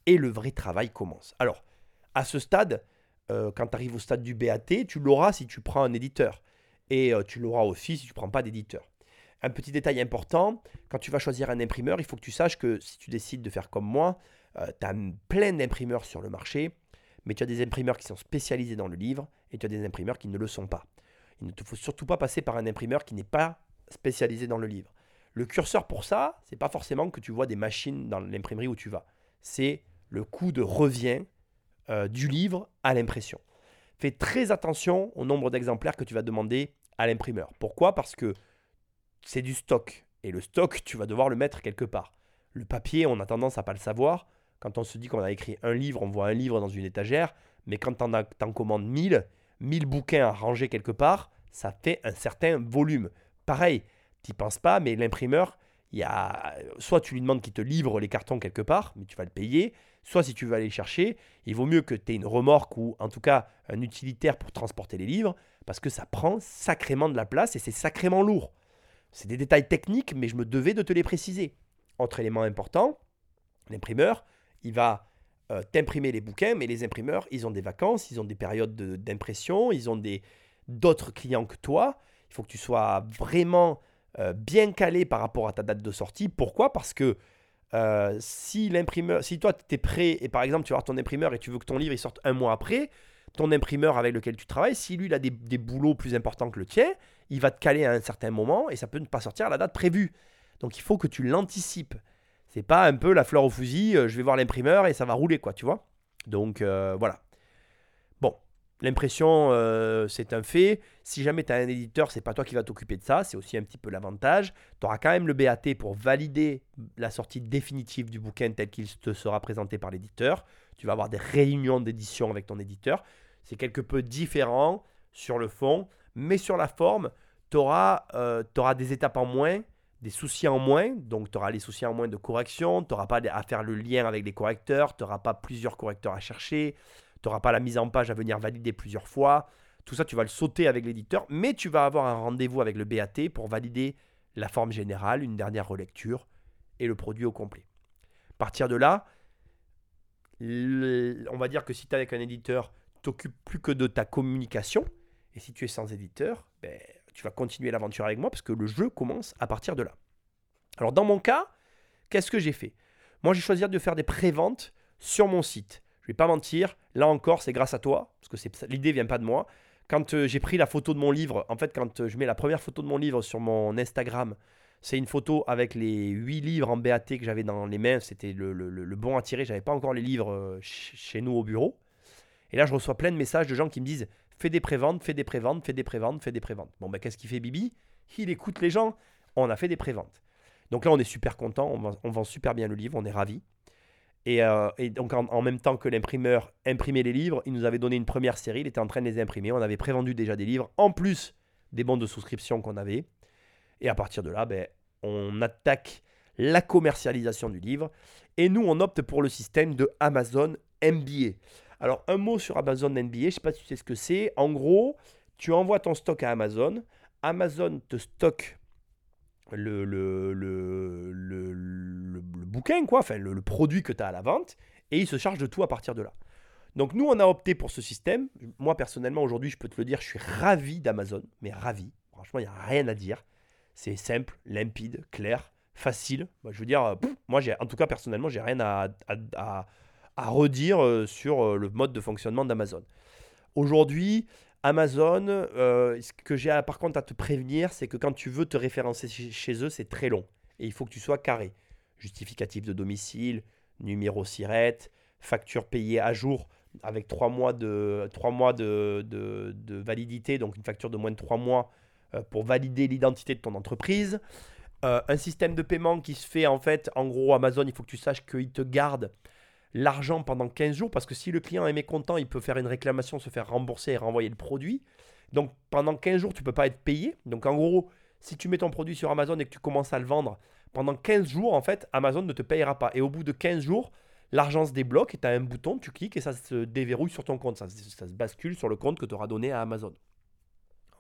et le vrai travail commence. Alors, à ce stade, euh, quand tu arrives au stade du BAT, tu l'auras si tu prends un éditeur. Et euh, tu l'auras aussi si tu ne prends pas d'éditeur. Un petit détail important, quand tu vas choisir un imprimeur, il faut que tu saches que si tu décides de faire comme moi, tu as plein d'imprimeurs sur le marché mais tu as des imprimeurs qui sont spécialisés dans le livre et tu as des imprimeurs qui ne le sont pas. Il ne te faut surtout pas passer par un imprimeur qui n'est pas spécialisé dans le livre. Le curseur pour ça, c'est pas forcément que tu vois des machines dans l'imprimerie où tu vas. C'est le coût de revient euh, du livre à l'impression. Fais très attention au nombre d'exemplaires que tu vas demander à l'imprimeur. Pourquoi? Parce que c'est du stock. Et le stock, tu vas devoir le mettre quelque part. Le papier, on a tendance à pas le savoir. Quand on se dit qu'on a écrit un livre, on voit un livre dans une étagère, mais quand tu en, commandes 1000, 1000 bouquins à ranger quelque part, ça fait un certain volume. Pareil, tu penses pas, mais l'imprimeur, soit tu lui demandes qu'il te livre les cartons quelque part, mais tu vas le payer, soit si tu veux aller chercher, il vaut mieux que tu aies une remorque ou en tout cas un utilitaire pour transporter les livres, parce que ça prend sacrément de la place et c'est sacrément lourd. C'est des détails techniques, mais je me devais de te les préciser. Autre élément important, l'imprimeur, il va euh, t'imprimer les bouquins, mais les imprimeurs, ils ont des vacances, ils ont des périodes d'impression, ils ont d'autres clients que toi. Il faut que tu sois vraiment euh, bien calé par rapport à ta date de sortie. Pourquoi? Parce que euh, si l'imprimeur, si toi tu es prêt et par exemple tu vas voir ton imprimeur et tu veux que ton livre il sorte un mois après, ton imprimeur avec lequel tu travailles, si lui il a des, des boulots plus importants que le tien, il va te caler à un certain moment et ça peut ne pas sortir à la date prévue. Donc il faut que tu l'anticipes. C'est pas un peu la fleur au fusil, euh, je vais voir l'imprimeur et ça va rouler, quoi, tu vois. Donc euh, voilà. Bon, l'impression, euh, c'est un fait. Si jamais tu as un éditeur, c'est pas toi qui vas t'occuper de ça, c'est aussi un petit peu l'avantage. Tu auras quand même le BAT pour valider la sortie définitive du bouquin tel qu'il te sera présenté par l'éditeur. Tu vas avoir des réunions d'édition avec ton éditeur. C'est quelque peu différent sur le fond, mais sur la forme, tu auras, auras des étapes en moins des soucis en moins, donc tu auras les soucis en moins de correction, tu n'auras pas à faire le lien avec les correcteurs, tu n'auras pas plusieurs correcteurs à chercher, tu n'auras pas la mise en page à venir valider plusieurs fois. Tout ça, tu vas le sauter avec l'éditeur, mais tu vas avoir un rendez-vous avec le BAT pour valider la forme générale, une dernière relecture et le produit au complet. À partir de là, on va dire que si tu es avec un éditeur, t'occupes plus que de ta communication. Et si tu es sans éditeur, ben, tu vas continuer l'aventure avec moi parce que le jeu commence à partir de là. Alors dans mon cas, qu'est-ce que j'ai fait? Moi j'ai choisi de faire des préventes sur mon site. Je vais pas mentir, là encore c'est grâce à toi, parce que l'idée vient pas de moi. Quand euh, j'ai pris la photo de mon livre, en fait quand euh, je mets la première photo de mon livre sur mon Instagram, c'est une photo avec les 8 livres en BAT que j'avais dans les mains, c'était le, bon à tirer, j'avais pas encore les livres euh, chez nous au bureau. Et là je reçois plein de messages de gens qui me disent fais des préventes, fais des préventes, fais des préventes, fais des préventes. Bon, ben, qu'est-ce qu'il fait Bibi? Il écoute les gens. On a fait des préventes. Donc là, on est super content, on, vend super bien le livre, on est ravis. Et, euh, donc en, même temps que l'imprimeur imprimait les livres, il nous avait donné une première série, il était en train de les imprimer, on avait prévendu déjà des livres, en plus des bons de souscription qu'on avait. Et à partir de là, ben, on attaque la commercialisation du livre. Et nous, on opte pour le système de Amazon MBA. Alors, un mot sur Amazon NBA, je ne sais pas si tu sais ce que c'est. En gros, tu envoies ton stock à Amazon. Amazon te stocke le, bouquin, quoi, enfin le, produit que tu as à la vente, et il se charge de tout à partir de là. Donc nous, on a opté pour ce système. Moi, personnellement, aujourd'hui, je peux te le dire, je suis ravi d'Amazon, mais ravi. Franchement, il n'y a rien à dire. C'est simple, limpide, clair, facile. je veux dire, moi, en tout cas, personnellement, j'ai rien à redire euh, sur euh, le mode de fonctionnement d'Amazon. Aujourd'hui, Amazon, euh, ce que j'ai par contre à te prévenir, c'est que quand tu veux te référencer chez eux, c'est très long. Et il faut que tu sois carré. Justificatif de domicile, numéro SIRET, facture payée à jour avec 3 mois de, 3 mois de, de, validité, donc une facture de moins de 3 mois pour valider l'identité de ton entreprise. un système de paiement qui se fait en fait, en gros, Amazon, il faut que tu saches qu'il te garde l'argent pendant 15 jours parce que si le client est mécontent, il peut faire une réclamation, se faire rembourser et renvoyer le produit. Donc pendant 15 jours, tu ne peux pas être payé. Donc en gros, si tu mets ton produit sur Amazon et que tu commences à le vendre, pendant 15 jours, en fait, Amazon ne te payera pas. Et au bout de 15 jours, l'argent se débloque et tu as un bouton, tu cliques et ça se déverrouille sur ton compte. Ça, se bascule sur le compte que tu auras donné à Amazon.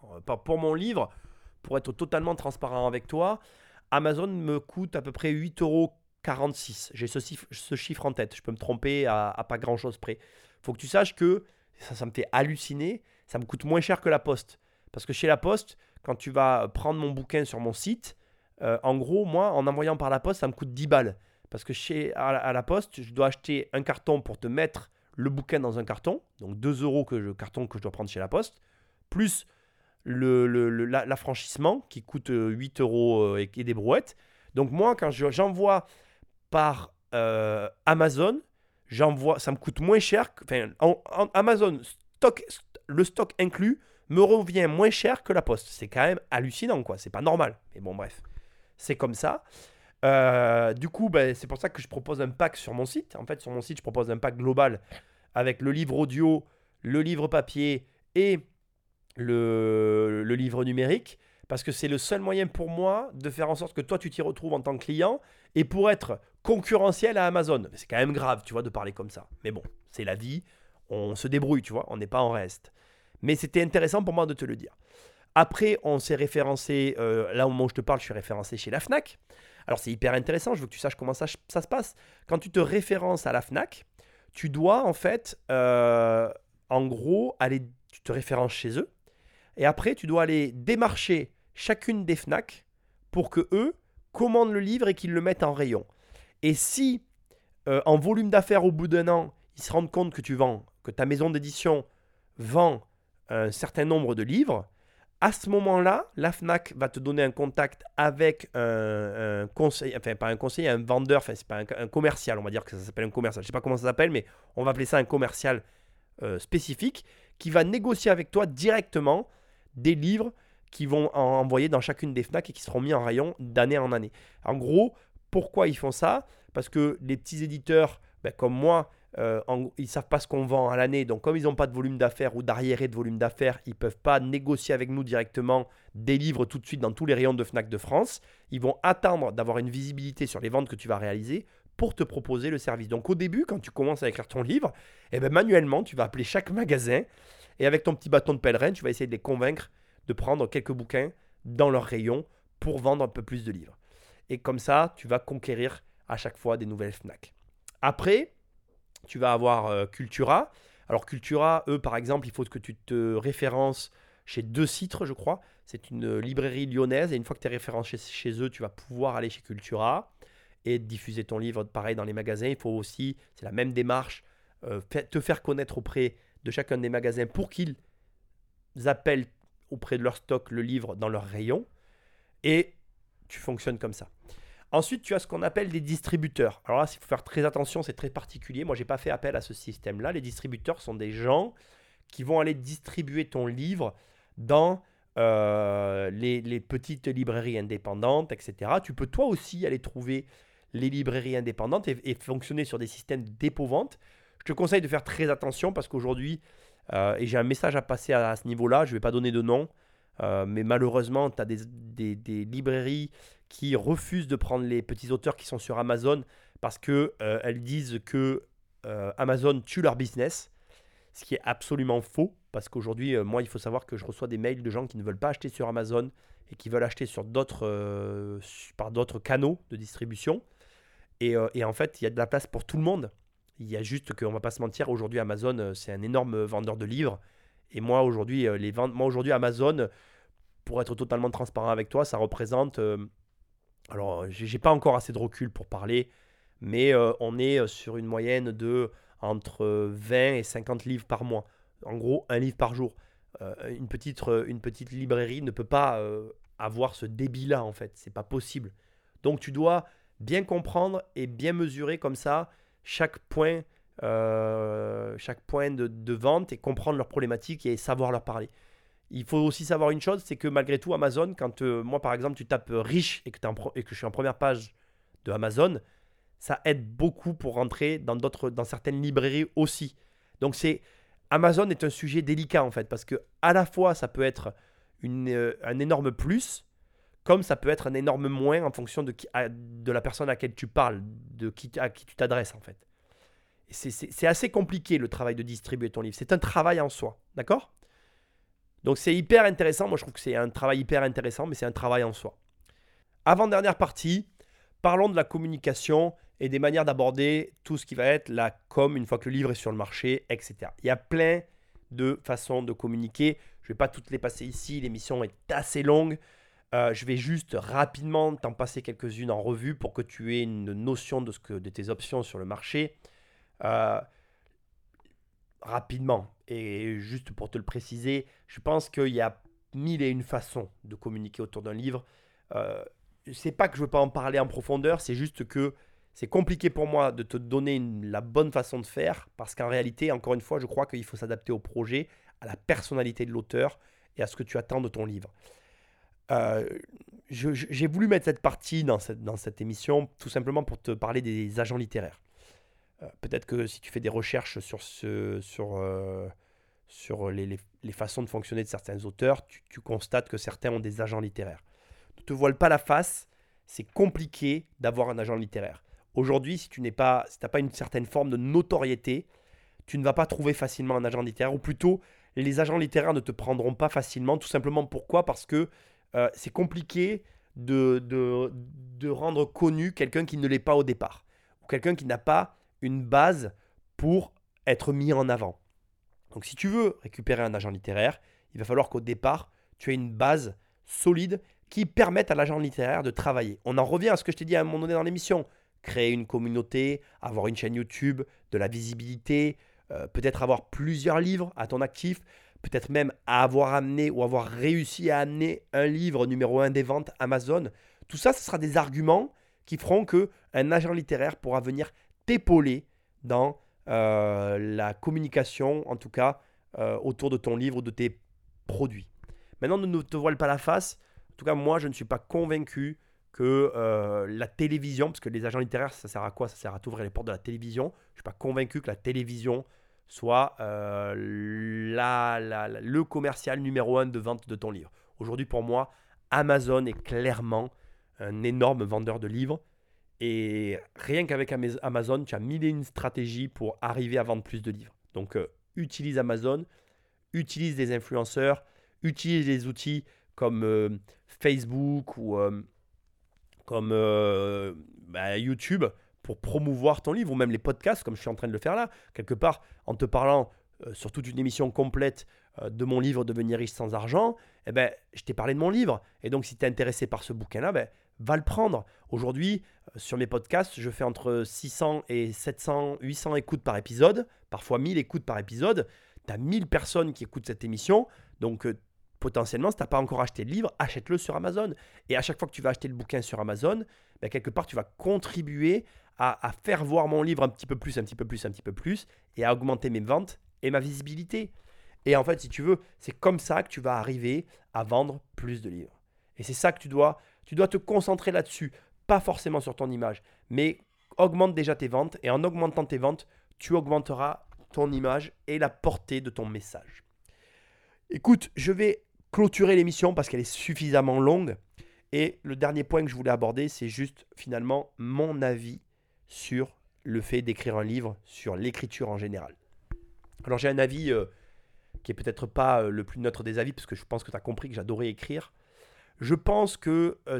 Euh, pour mon livre, pour être totalement transparent avec toi, Amazon me coûte à peu près 8,46 euros. J'ai ce, chiffre en tête. Je peux me tromper à, pas grand chose près. faut que tu saches que ça, me fait halluciner. Ça me coûte moins cher que la poste. Parce que chez la poste, quand tu vas prendre mon bouquin sur mon site, euh, en gros, moi, en envoyant par la poste, ça me coûte 10 balles. Parce que chez, à, la poste, je dois acheter un carton pour te mettre le bouquin dans un carton. Donc 2 euros que je, carton que je dois prendre chez la poste. Plus l'affranchissement qui coûte 8 euh, euros euh, et, des brouettes. Donc moi, quand j'envoie par euh, Amazon, j'envoie, ça me coûte moins cher. Enfin, Amazon, le stock inclus, me revient moins cher que la poste. C'est quand même hallucinant, quoi. C'est pas normal. Mais bon, bref, c'est comme ça. du coup, ben, c'est pour ça que je propose un pack sur mon site. En fait, sur mon site, je propose un pack global avec le livre audio, le livre papier et le, livre numérique parce que c'est le seul moyen pour moi de faire en sorte que toi tu t'y retrouves en tant que client et pour être concurrentiel à Amazon. C'est quand même grave, tu vois, de parler comme ça. Mais bon, c'est la vie, on se débrouille, tu vois, on n'est pas en reste. Mais c'était intéressant pour moi de te le dire. Après, on s'est référencé, euh, là au moment où je te parle, je suis référencé chez la FNAC. Alors c'est hyper intéressant, je veux que tu saches comment ça, se passe. Quand tu te références à la FNAC, tu dois en fait, euh, en gros, aller, tu te références chez eux, et après, tu dois aller démarcher chacune des FNAC pour que eux commandent le livre et qu'ils le mettent en rayon. Et si, euh, en volume d'affaires au bout d'un an, ils se rendent compte que tu vends, que ta maison d'édition vend un certain nombre de livres, à ce moment-là, la FNAC va te donner un contact avec un, conseiller, enfin pas un conseiller, un vendeur, enfin c'est pas un, commercial, on va dire que ça s'appelle un commercial, je sais pas comment ça s'appelle, mais on va appeler ça un commercial euh, spécifique, qui va négocier avec toi directement des livres qui vont envoyer dans chacune des FNAC et qui seront mis en rayon d'année en année. En gros, pourquoi ils font ça Parce que les petits éditeurs, ben, comme moi, euh, ils ne savent pas ce qu'on vend à l'année. Donc comme ils n'ont pas de volume d'affaires ou d'arriéré de volume d'affaires, ils ne peuvent pas négocier avec nous directement des livres tout de suite dans tous les rayons de FNAC de France. Ils vont attendre d'avoir une visibilité sur les ventes que tu vas réaliser pour te proposer le service. Donc au début, quand tu commences à écrire ton livre, eh ben, manuellement, tu vas appeler chaque magasin et avec ton petit bâton de pèlerin, tu vas essayer de les convaincre de prendre quelques bouquins dans leur rayon pour vendre un peu plus de livres. Et comme ça, tu vas conquérir à chaque fois des nouvelles FNAC. Après, tu vas avoir euh, Cultura. Alors Cultura, eux par exemple, il faut que tu te références chez deux citres, je crois. C'est une librairie lyonnaise et une fois que tu es référencé chez, eux, tu vas pouvoir aller chez Cultura et diffuser ton livre pareil dans les magasins. Il faut aussi, c'est la même démarche, euh, te faire connaître auprès de chacun des magasins pour qu'ils appellent auprès de leur stock le livre dans leur rayon. Et tu fonctionnes comme ça. Ensuite, tu as ce qu'on appelle des distributeurs. Alors là, il faut faire très attention, c'est très particulier. Moi, je n'ai pas fait appel à ce système-là. Les distributeurs sont des gens qui vont aller distribuer ton livre dans euh, les, petites librairies indépendantes, etc. Tu peux toi aussi aller trouver les librairies indépendantes et, fonctionner sur des systèmes de dépôt-vente. Je te conseille de faire très attention parce qu'aujourd'hui, euh, et j'ai un message à passer à, ce niveau-là, je ne vais pas donner de nom, euh, mais malheureusement, tu as des, librairies qui refusent de prendre les petits auteurs qui sont sur Amazon parce qu'elles euh, disent que Amazon tue leur business, ce qui est absolument faux parce qu'aujourd'hui, moi, il faut savoir que je reçois des mails de gens qui ne veulent pas acheter sur Amazon et qui veulent acheter sur d'autres, par d'autres canaux de distribution. Et, et en fait, il y a de la place pour tout le monde. Il y a juste qu'on va pas se mentir, aujourd'hui Amazon, euh, c'est un énorme vendeur de livres. Et moi aujourd'hui, euh, les ventes, moi aujourd'hui Amazon, pour être totalement transparent avec toi, ça représente. Euh, alors, j'ai pas encore assez de recul pour parler, mais on est sur une moyenne de entre 20 et 50 livres par mois. En gros, un livre par jour. une, petite, une petite librairie ne peut pas avoir ce débit-là, en fait. C'est pas possible. Donc, tu dois bien comprendre et bien mesurer comme ça chaque point, euh, chaque point de, vente et comprendre leurs problématiques et savoir leur parler. Il faut aussi savoir une chose, c'est que malgré tout, Amazon, quand euh, moi par exemple tu tapes riche et que, et que je suis en première page de Amazon, ça aide beaucoup pour rentrer dans, dans certaines librairies aussi. Donc c'est Amazon est un sujet délicat en fait, parce que à la fois ça peut être euh, un énorme plus, comme ça peut être un énorme moins en fonction de, de la personne à laquelle tu parles, de qui, à qui tu t'adresses en fait. C'est assez compliqué le travail de distribuer ton livre. C'est un travail en soi, d'accord? Donc c'est hyper intéressant. Moi je trouve que c'est un travail hyper intéressant, mais c'est un travail en soi. Avant-dernière partie, parlons de la communication et des manières d'aborder tout ce qui va être la com une fois que le livre est sur le marché, etc. Il y a plein de façons de communiquer. Je ne vais pas toutes les passer ici, l'émission est assez longue. Euh, je vais juste rapidement t'en passer quelques-unes en revue pour que tu aies une notion de, ce que, de tes options sur le marché. Euh, rapidement, et juste pour te le préciser, je pense qu'il y a mille et une façons de communiquer autour d'un livre. Euh, c'est pas que je veux pas en parler en profondeur, c'est juste que c'est compliqué pour moi de te donner la bonne façon de faire, parce qu'en réalité, encore une fois, je crois qu'il faut s'adapter au projet, à la personnalité de l'auteur et à ce que tu attends de ton livre. Euh, j'ai voulu mettre cette partie dans cette, dans cette émission tout simplement pour te parler des agents littéraires. Euh, peut-être que si tu fais des recherches sur, sur, euh, sur les, les, façons de fonctionner de certains auteurs, tu, constates que certains ont des agents littéraires. Ne te voile pas la face, c'est compliqué d'avoir un agent littéraire. Aujourd'hui, si tu n'as pas, si pas une certaine forme de notoriété, tu ne vas pas trouver facilement un agent littéraire, ou plutôt les agents littéraires ne te prendront pas facilement, tout simplement pourquoi? Parce que euh, c'est compliqué de, de, rendre connu quelqu'un qui ne l'est pas au départ, ou quelqu'un qui n'a pas une base pour être mis en avant. Donc si tu veux récupérer un agent littéraire, il va falloir qu'au départ, tu aies une base solide qui permette à l'agent littéraire de travailler. On en revient à ce que je t'ai dit à un moment donné dans l'émission. Créer une communauté, avoir une chaîne YouTube, de la visibilité, euh, peut-être avoir plusieurs livres à ton actif, peut-être même avoir amené ou avoir réussi à amener un livre numéro un des ventes Amazon. Tout ça, ce sera des arguments qui feront que un agent littéraire pourra venir t'épauler dans euh, la communication, en tout cas euh, autour de ton livre ou de tes produits. Maintenant, ne te voile pas la face. En tout cas, moi, je ne suis pas convaincu que euh, la télévision, parce que les agents littéraires, ça sert à quoi? Ça sert à t'ouvrir les portes de la télévision. Je ne suis pas convaincu que la télévision soit le commercial numéro un de vente de ton livre. Aujourd'hui, pour moi, Amazon est clairement un énorme vendeur de livres. Et rien qu'avec Amazon, tu as mille et une stratégies pour arriver à vendre plus de livres. Donc, euh, utilise Amazon, utilise des influenceurs, utilise des outils comme euh, Facebook ou comme bah, YouTube pour promouvoir ton livre, ou même les podcasts, comme je suis en train de le faire là, quelque part, en te parlant euh, sur toute une émission complète euh, de mon livre Devenir riche sans argent, eh ben, je t'ai parlé de mon livre. Et donc, si tu es intéressé par ce bouquin-là, ben, va le prendre. Aujourd'hui, euh, sur mes podcasts, je fais entre 600 et 700, 800 écoutes par épisode, parfois 1000 écoutes par épisode. Tu as 1000 personnes qui écoutent cette émission. Donc, potentiellement, si tu n'as pas encore acheté le livre, achète-le sur Amazon. Et à chaque fois que tu vas acheter le bouquin sur Amazon, ben, quelque part, tu vas contribuer à, faire voir mon livre un petit peu plus, un petit peu plus, un petit peu plus, et à augmenter mes ventes et ma visibilité. Et en fait, si tu veux, c'est comme ça que tu vas arriver à vendre plus de livres. Et c'est ça que tu dois, tu dois te concentrer là-dessus, pas forcément sur ton image, mais augmente déjà tes ventes, et en augmentant tes ventes, tu augmenteras ton image et la portée de ton message. Écoute, je vais clôturer l'émission parce qu'elle est suffisamment longue. Et le dernier point que je voulais aborder, c'est juste finalement mon avis sur le fait d'écrire un livre, sur l'écriture en général. Alors j'ai un avis euh, qui est peut-être pas euh, le plus neutre des avis, parce que je pense que tu as compris que j'adorais écrire. Je pense que euh,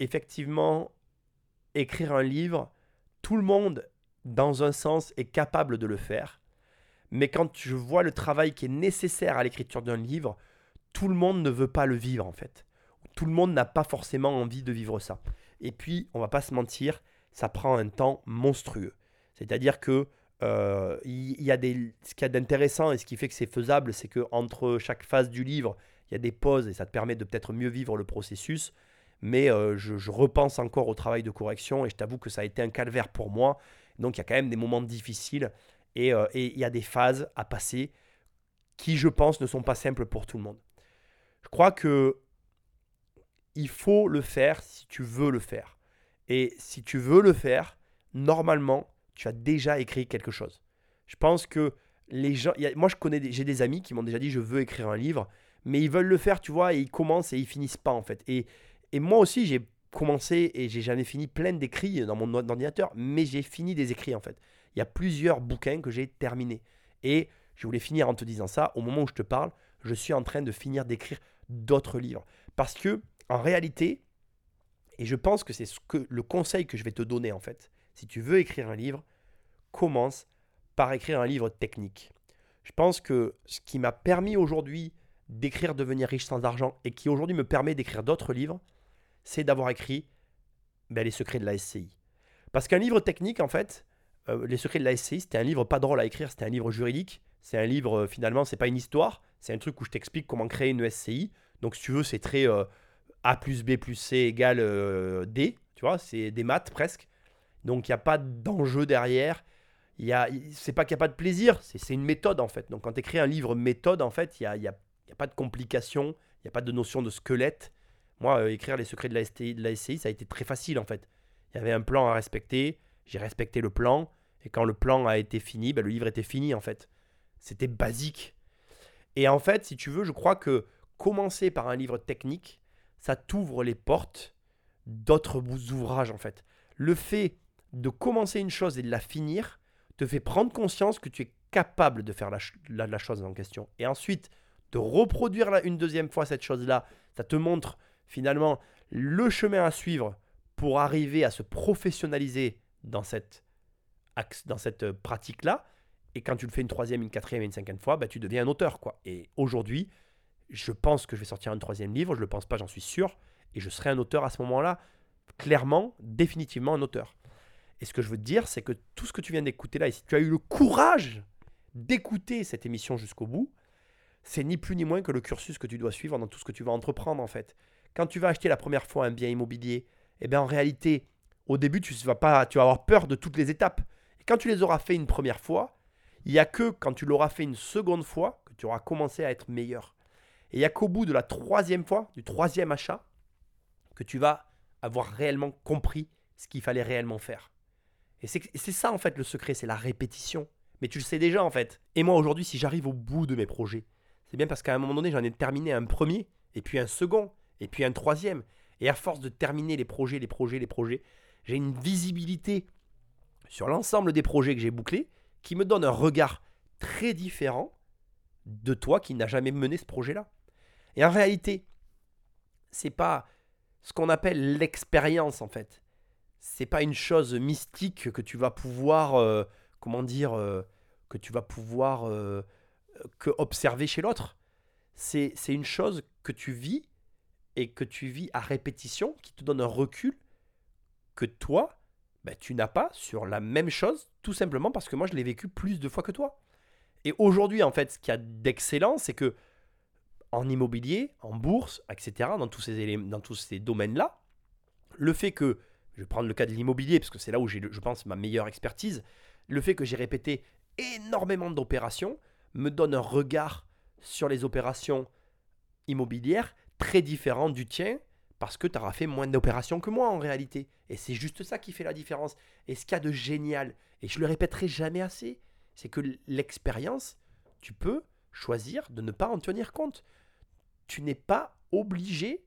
effectivement, écrire un livre, tout le monde, dans un sens, est capable de le faire. Mais quand je vois le travail qui est nécessaire à l'écriture d'un livre, tout le monde ne veut pas le vivre en fait. Tout le monde n'a pas forcément envie de vivre ça. Et puis, on va pas se mentir, ça prend un temps monstrueux. C'est-à-dire que euh, il y, a des, ce qu'il y a d'intéressant et ce qui fait que c'est faisable, c'est que entre chaque phase du livre, il y a des pauses et ça te permet de peut-être mieux vivre le processus. Mais euh, je, repense encore au travail de correction et je t'avoue que ça a été un calvaire pour moi. Donc il y a quand même des moments difficiles et, euh, et il y a des phases à passer qui, je pense, ne sont pas simples pour tout le monde. Je crois que il faut le faire si tu veux le faire. Et si tu veux le faire, normalement, tu as déjà écrit quelque chose. Je pense que les gens. moi, je connais, j'ai des amis qui m'ont déjà dit je veux écrire un livre, mais ils veulent le faire, tu vois, et ils commencent et ils finissent pas en fait. Et, et moi aussi, j'ai commencé et j'ai jamais fini plein d'écrits dans mon ordinateur, mais j'ai fini des écrits en fait. Il y a plusieurs bouquins que j'ai terminés. Et je voulais finir en te disant ça, au moment où je te parle, je suis en train de finir d'écrire d'autres livres. Parce que, en réalité, et je pense que c'est ce que, le conseil que je vais te donner en fait, si tu veux écrire un livre, commence par écrire un livre technique. Je pense que ce qui m'a permis aujourd'hui d'écrire Devenir riche sans argent et qui aujourd'hui me permet d'écrire d'autres livres, c'est d'avoir écrit ben, Les secrets de la SCI. Parce qu'un livre technique, en fait, euh, Les secrets de la SCI, c'était un livre pas drôle à écrire, c'était un livre juridique. C'est un livre, euh, finalement, c'est pas une histoire, c'est un truc où je t'explique comment créer une SCI. Donc, si tu veux, c'est très euh, A plus B plus C égale D, tu vois, c'est des maths presque. Donc, il n'y a pas d'enjeu derrière. Il y c'est pas qu'il n'y a pas de plaisir, c'est, une méthode en fait. Donc, quand tu écris un livre méthode, en fait, il n'y a, y a, y a pas de complications, il n'y a pas de notion de squelette. Moi, écrire les secrets de la, de SCI, ça a été très facile en fait. Il y avait un plan à respecter, j'ai respecté le plan, et quand le plan a été fini, ben, le livre était fini en fait. C'était basique. Et en fait, si tu veux, je crois que commencer par un livre technique, ça t'ouvre les portes d'autres ouvrages en fait. Le fait de commencer une chose et de la finir te fait prendre conscience que tu es capable de faire la, chose en question. Et ensuite, de reproduire une deuxième fois cette chose-là, ça te montre finalement le chemin à suivre pour arriver à se professionnaliser dans cette, dans cette pratique-là. Et quand tu le fais une troisième, une quatrième et une cinquième fois, bah, tu deviens un auteur. quoi. Et aujourd'hui, je pense que je vais sortir un troisième livre, je ne le pense pas, j'en suis sûr. Et je serai un auteur à ce moment-là, clairement, définitivement un auteur. Et ce que je veux te dire, c'est que tout ce que tu viens d'écouter là, et si tu as eu le courage d'écouter cette émission jusqu'au bout, c'est ni plus ni moins que le cursus que tu dois suivre dans tout ce que tu vas entreprendre en fait. Quand tu vas acheter la première fois un bien immobilier, eh bien en réalité, au début, tu vas, pas, tu vas avoir peur de toutes les étapes. Et quand tu les auras fait une première fois, il n'y a que quand tu l'auras fait une seconde fois que tu auras commencé à être meilleur. Et il n'y a qu'au bout de la troisième fois, du troisième achat, que tu vas avoir réellement compris ce qu'il fallait réellement faire. Et c'est ça en fait le secret, c'est la répétition. Mais tu le sais déjà en fait. Et moi aujourd'hui, si j'arrive au bout de mes projets, c'est bien parce qu'à un moment donné, j'en ai terminé un premier, et puis un second, et puis un troisième. Et à force de terminer les projets, les projets, les projets, j'ai une visibilité sur l'ensemble des projets que j'ai bouclés qui me donne un regard très différent de toi qui n'as jamais mené ce projet-là. Et en réalité, c'est pas ce qu'on appelle l'expérience en fait. C'est pas une chose mystique que tu vas pouvoir, euh, comment dire, euh, que tu vas pouvoir euh, que observer chez l'autre. C'est une chose que tu vis et que tu vis à répétition qui te donne un recul que toi, bah, tu n'as pas sur la même chose, tout simplement parce que moi, je l'ai vécu plus de fois que toi. Et aujourd'hui, en fait, ce qu'il y a d'excellent, c'est que en immobilier, en bourse, etc., dans tous ces, dans tous ces domaines-là, le fait que, je vais prendre le cas de l'immobilier, parce que c'est là où j'ai, je pense, ma meilleure expertise, le fait que j'ai répété énormément d'opérations me donne un regard sur les opérations immobilières très différent du tien parce que tu auras fait moins d'opérations que moi en réalité. Et c'est juste ça qui fait la différence. Et ce qu'il y a de génial, et je le répéterai jamais assez, c'est que l'expérience, tu peux choisir de ne pas en tenir compte. Tu n'es pas obligé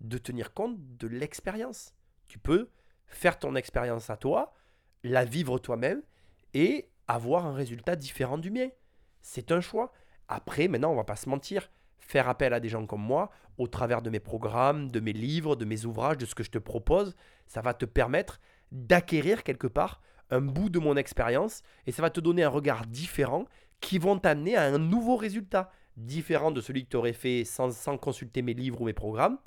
de tenir compte de l'expérience. Tu peux faire ton expérience à toi, la vivre toi-même et avoir un résultat différent du mien. C'est un choix. Après, maintenant, on va pas se mentir faire appel à des gens comme moi au travers de mes programmes, de mes livres, de mes ouvrages, de ce que je te propose, ça va te permettre d'acquérir quelque part un bout de mon expérience et ça va te donner un regard différent qui vont t'amener à un nouveau résultat, différent de celui que tu aurais fait sans, consulter mes livres ou mes programmes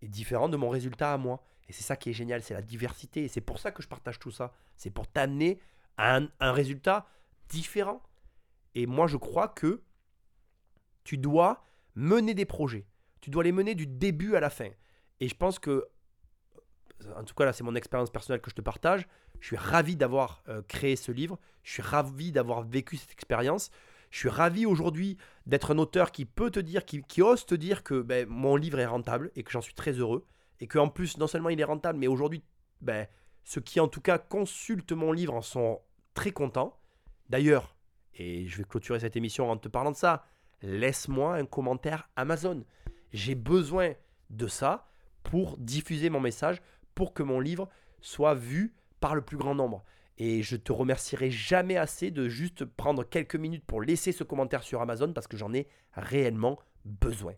et différent de mon résultat à moi. Et c'est ça qui est génial, c'est la diversité et c'est pour ça que je partage tout ça. C'est pour t'amener à un, un résultat différent. Et moi, je crois que tu dois mener des projets. Tu dois les mener du début à la fin. Et je pense que, en tout cas là c'est mon expérience personnelle que je te partage, je suis ravi d'avoir euh, créé ce livre, je suis ravi d'avoir vécu cette expérience, je suis ravi aujourd'hui d'être un auteur qui peut te dire, qui, ose te dire que ben, mon livre est rentable et que j'en suis très heureux. Et qu'en plus, non seulement il est rentable, mais aujourd'hui, ben, ceux qui en tout cas consultent mon livre en sont très contents. D'ailleurs, et je vais clôturer cette émission en te parlant de ça, laisse-moi un commentaire Amazon. J'ai besoin de ça pour diffuser mon message, pour que mon livre soit vu par le plus grand nombre. Et je te remercierai jamais assez de juste prendre quelques minutes pour laisser ce commentaire sur Amazon parce que j'en ai réellement besoin.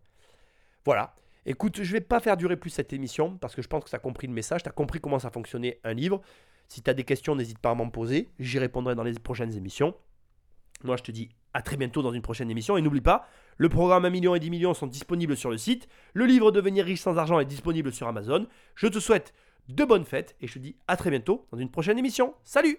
Voilà. Écoute, je vais pas faire durer plus cette émission parce que je pense que tu as compris le message, tu as compris comment ça fonctionnait un livre. Si tu as des questions, n'hésite pas à m'en poser. J'y répondrai dans les prochaines émissions. Moi, je te dis à très bientôt dans une prochaine émission. Et n'oublie pas, le programme 1 million et 10 millions sont disponibles sur le site. Le livre Devenir riche sans argent est disponible sur Amazon. Je te souhaite de bonnes fêtes et je te dis à très bientôt dans une prochaine émission. Salut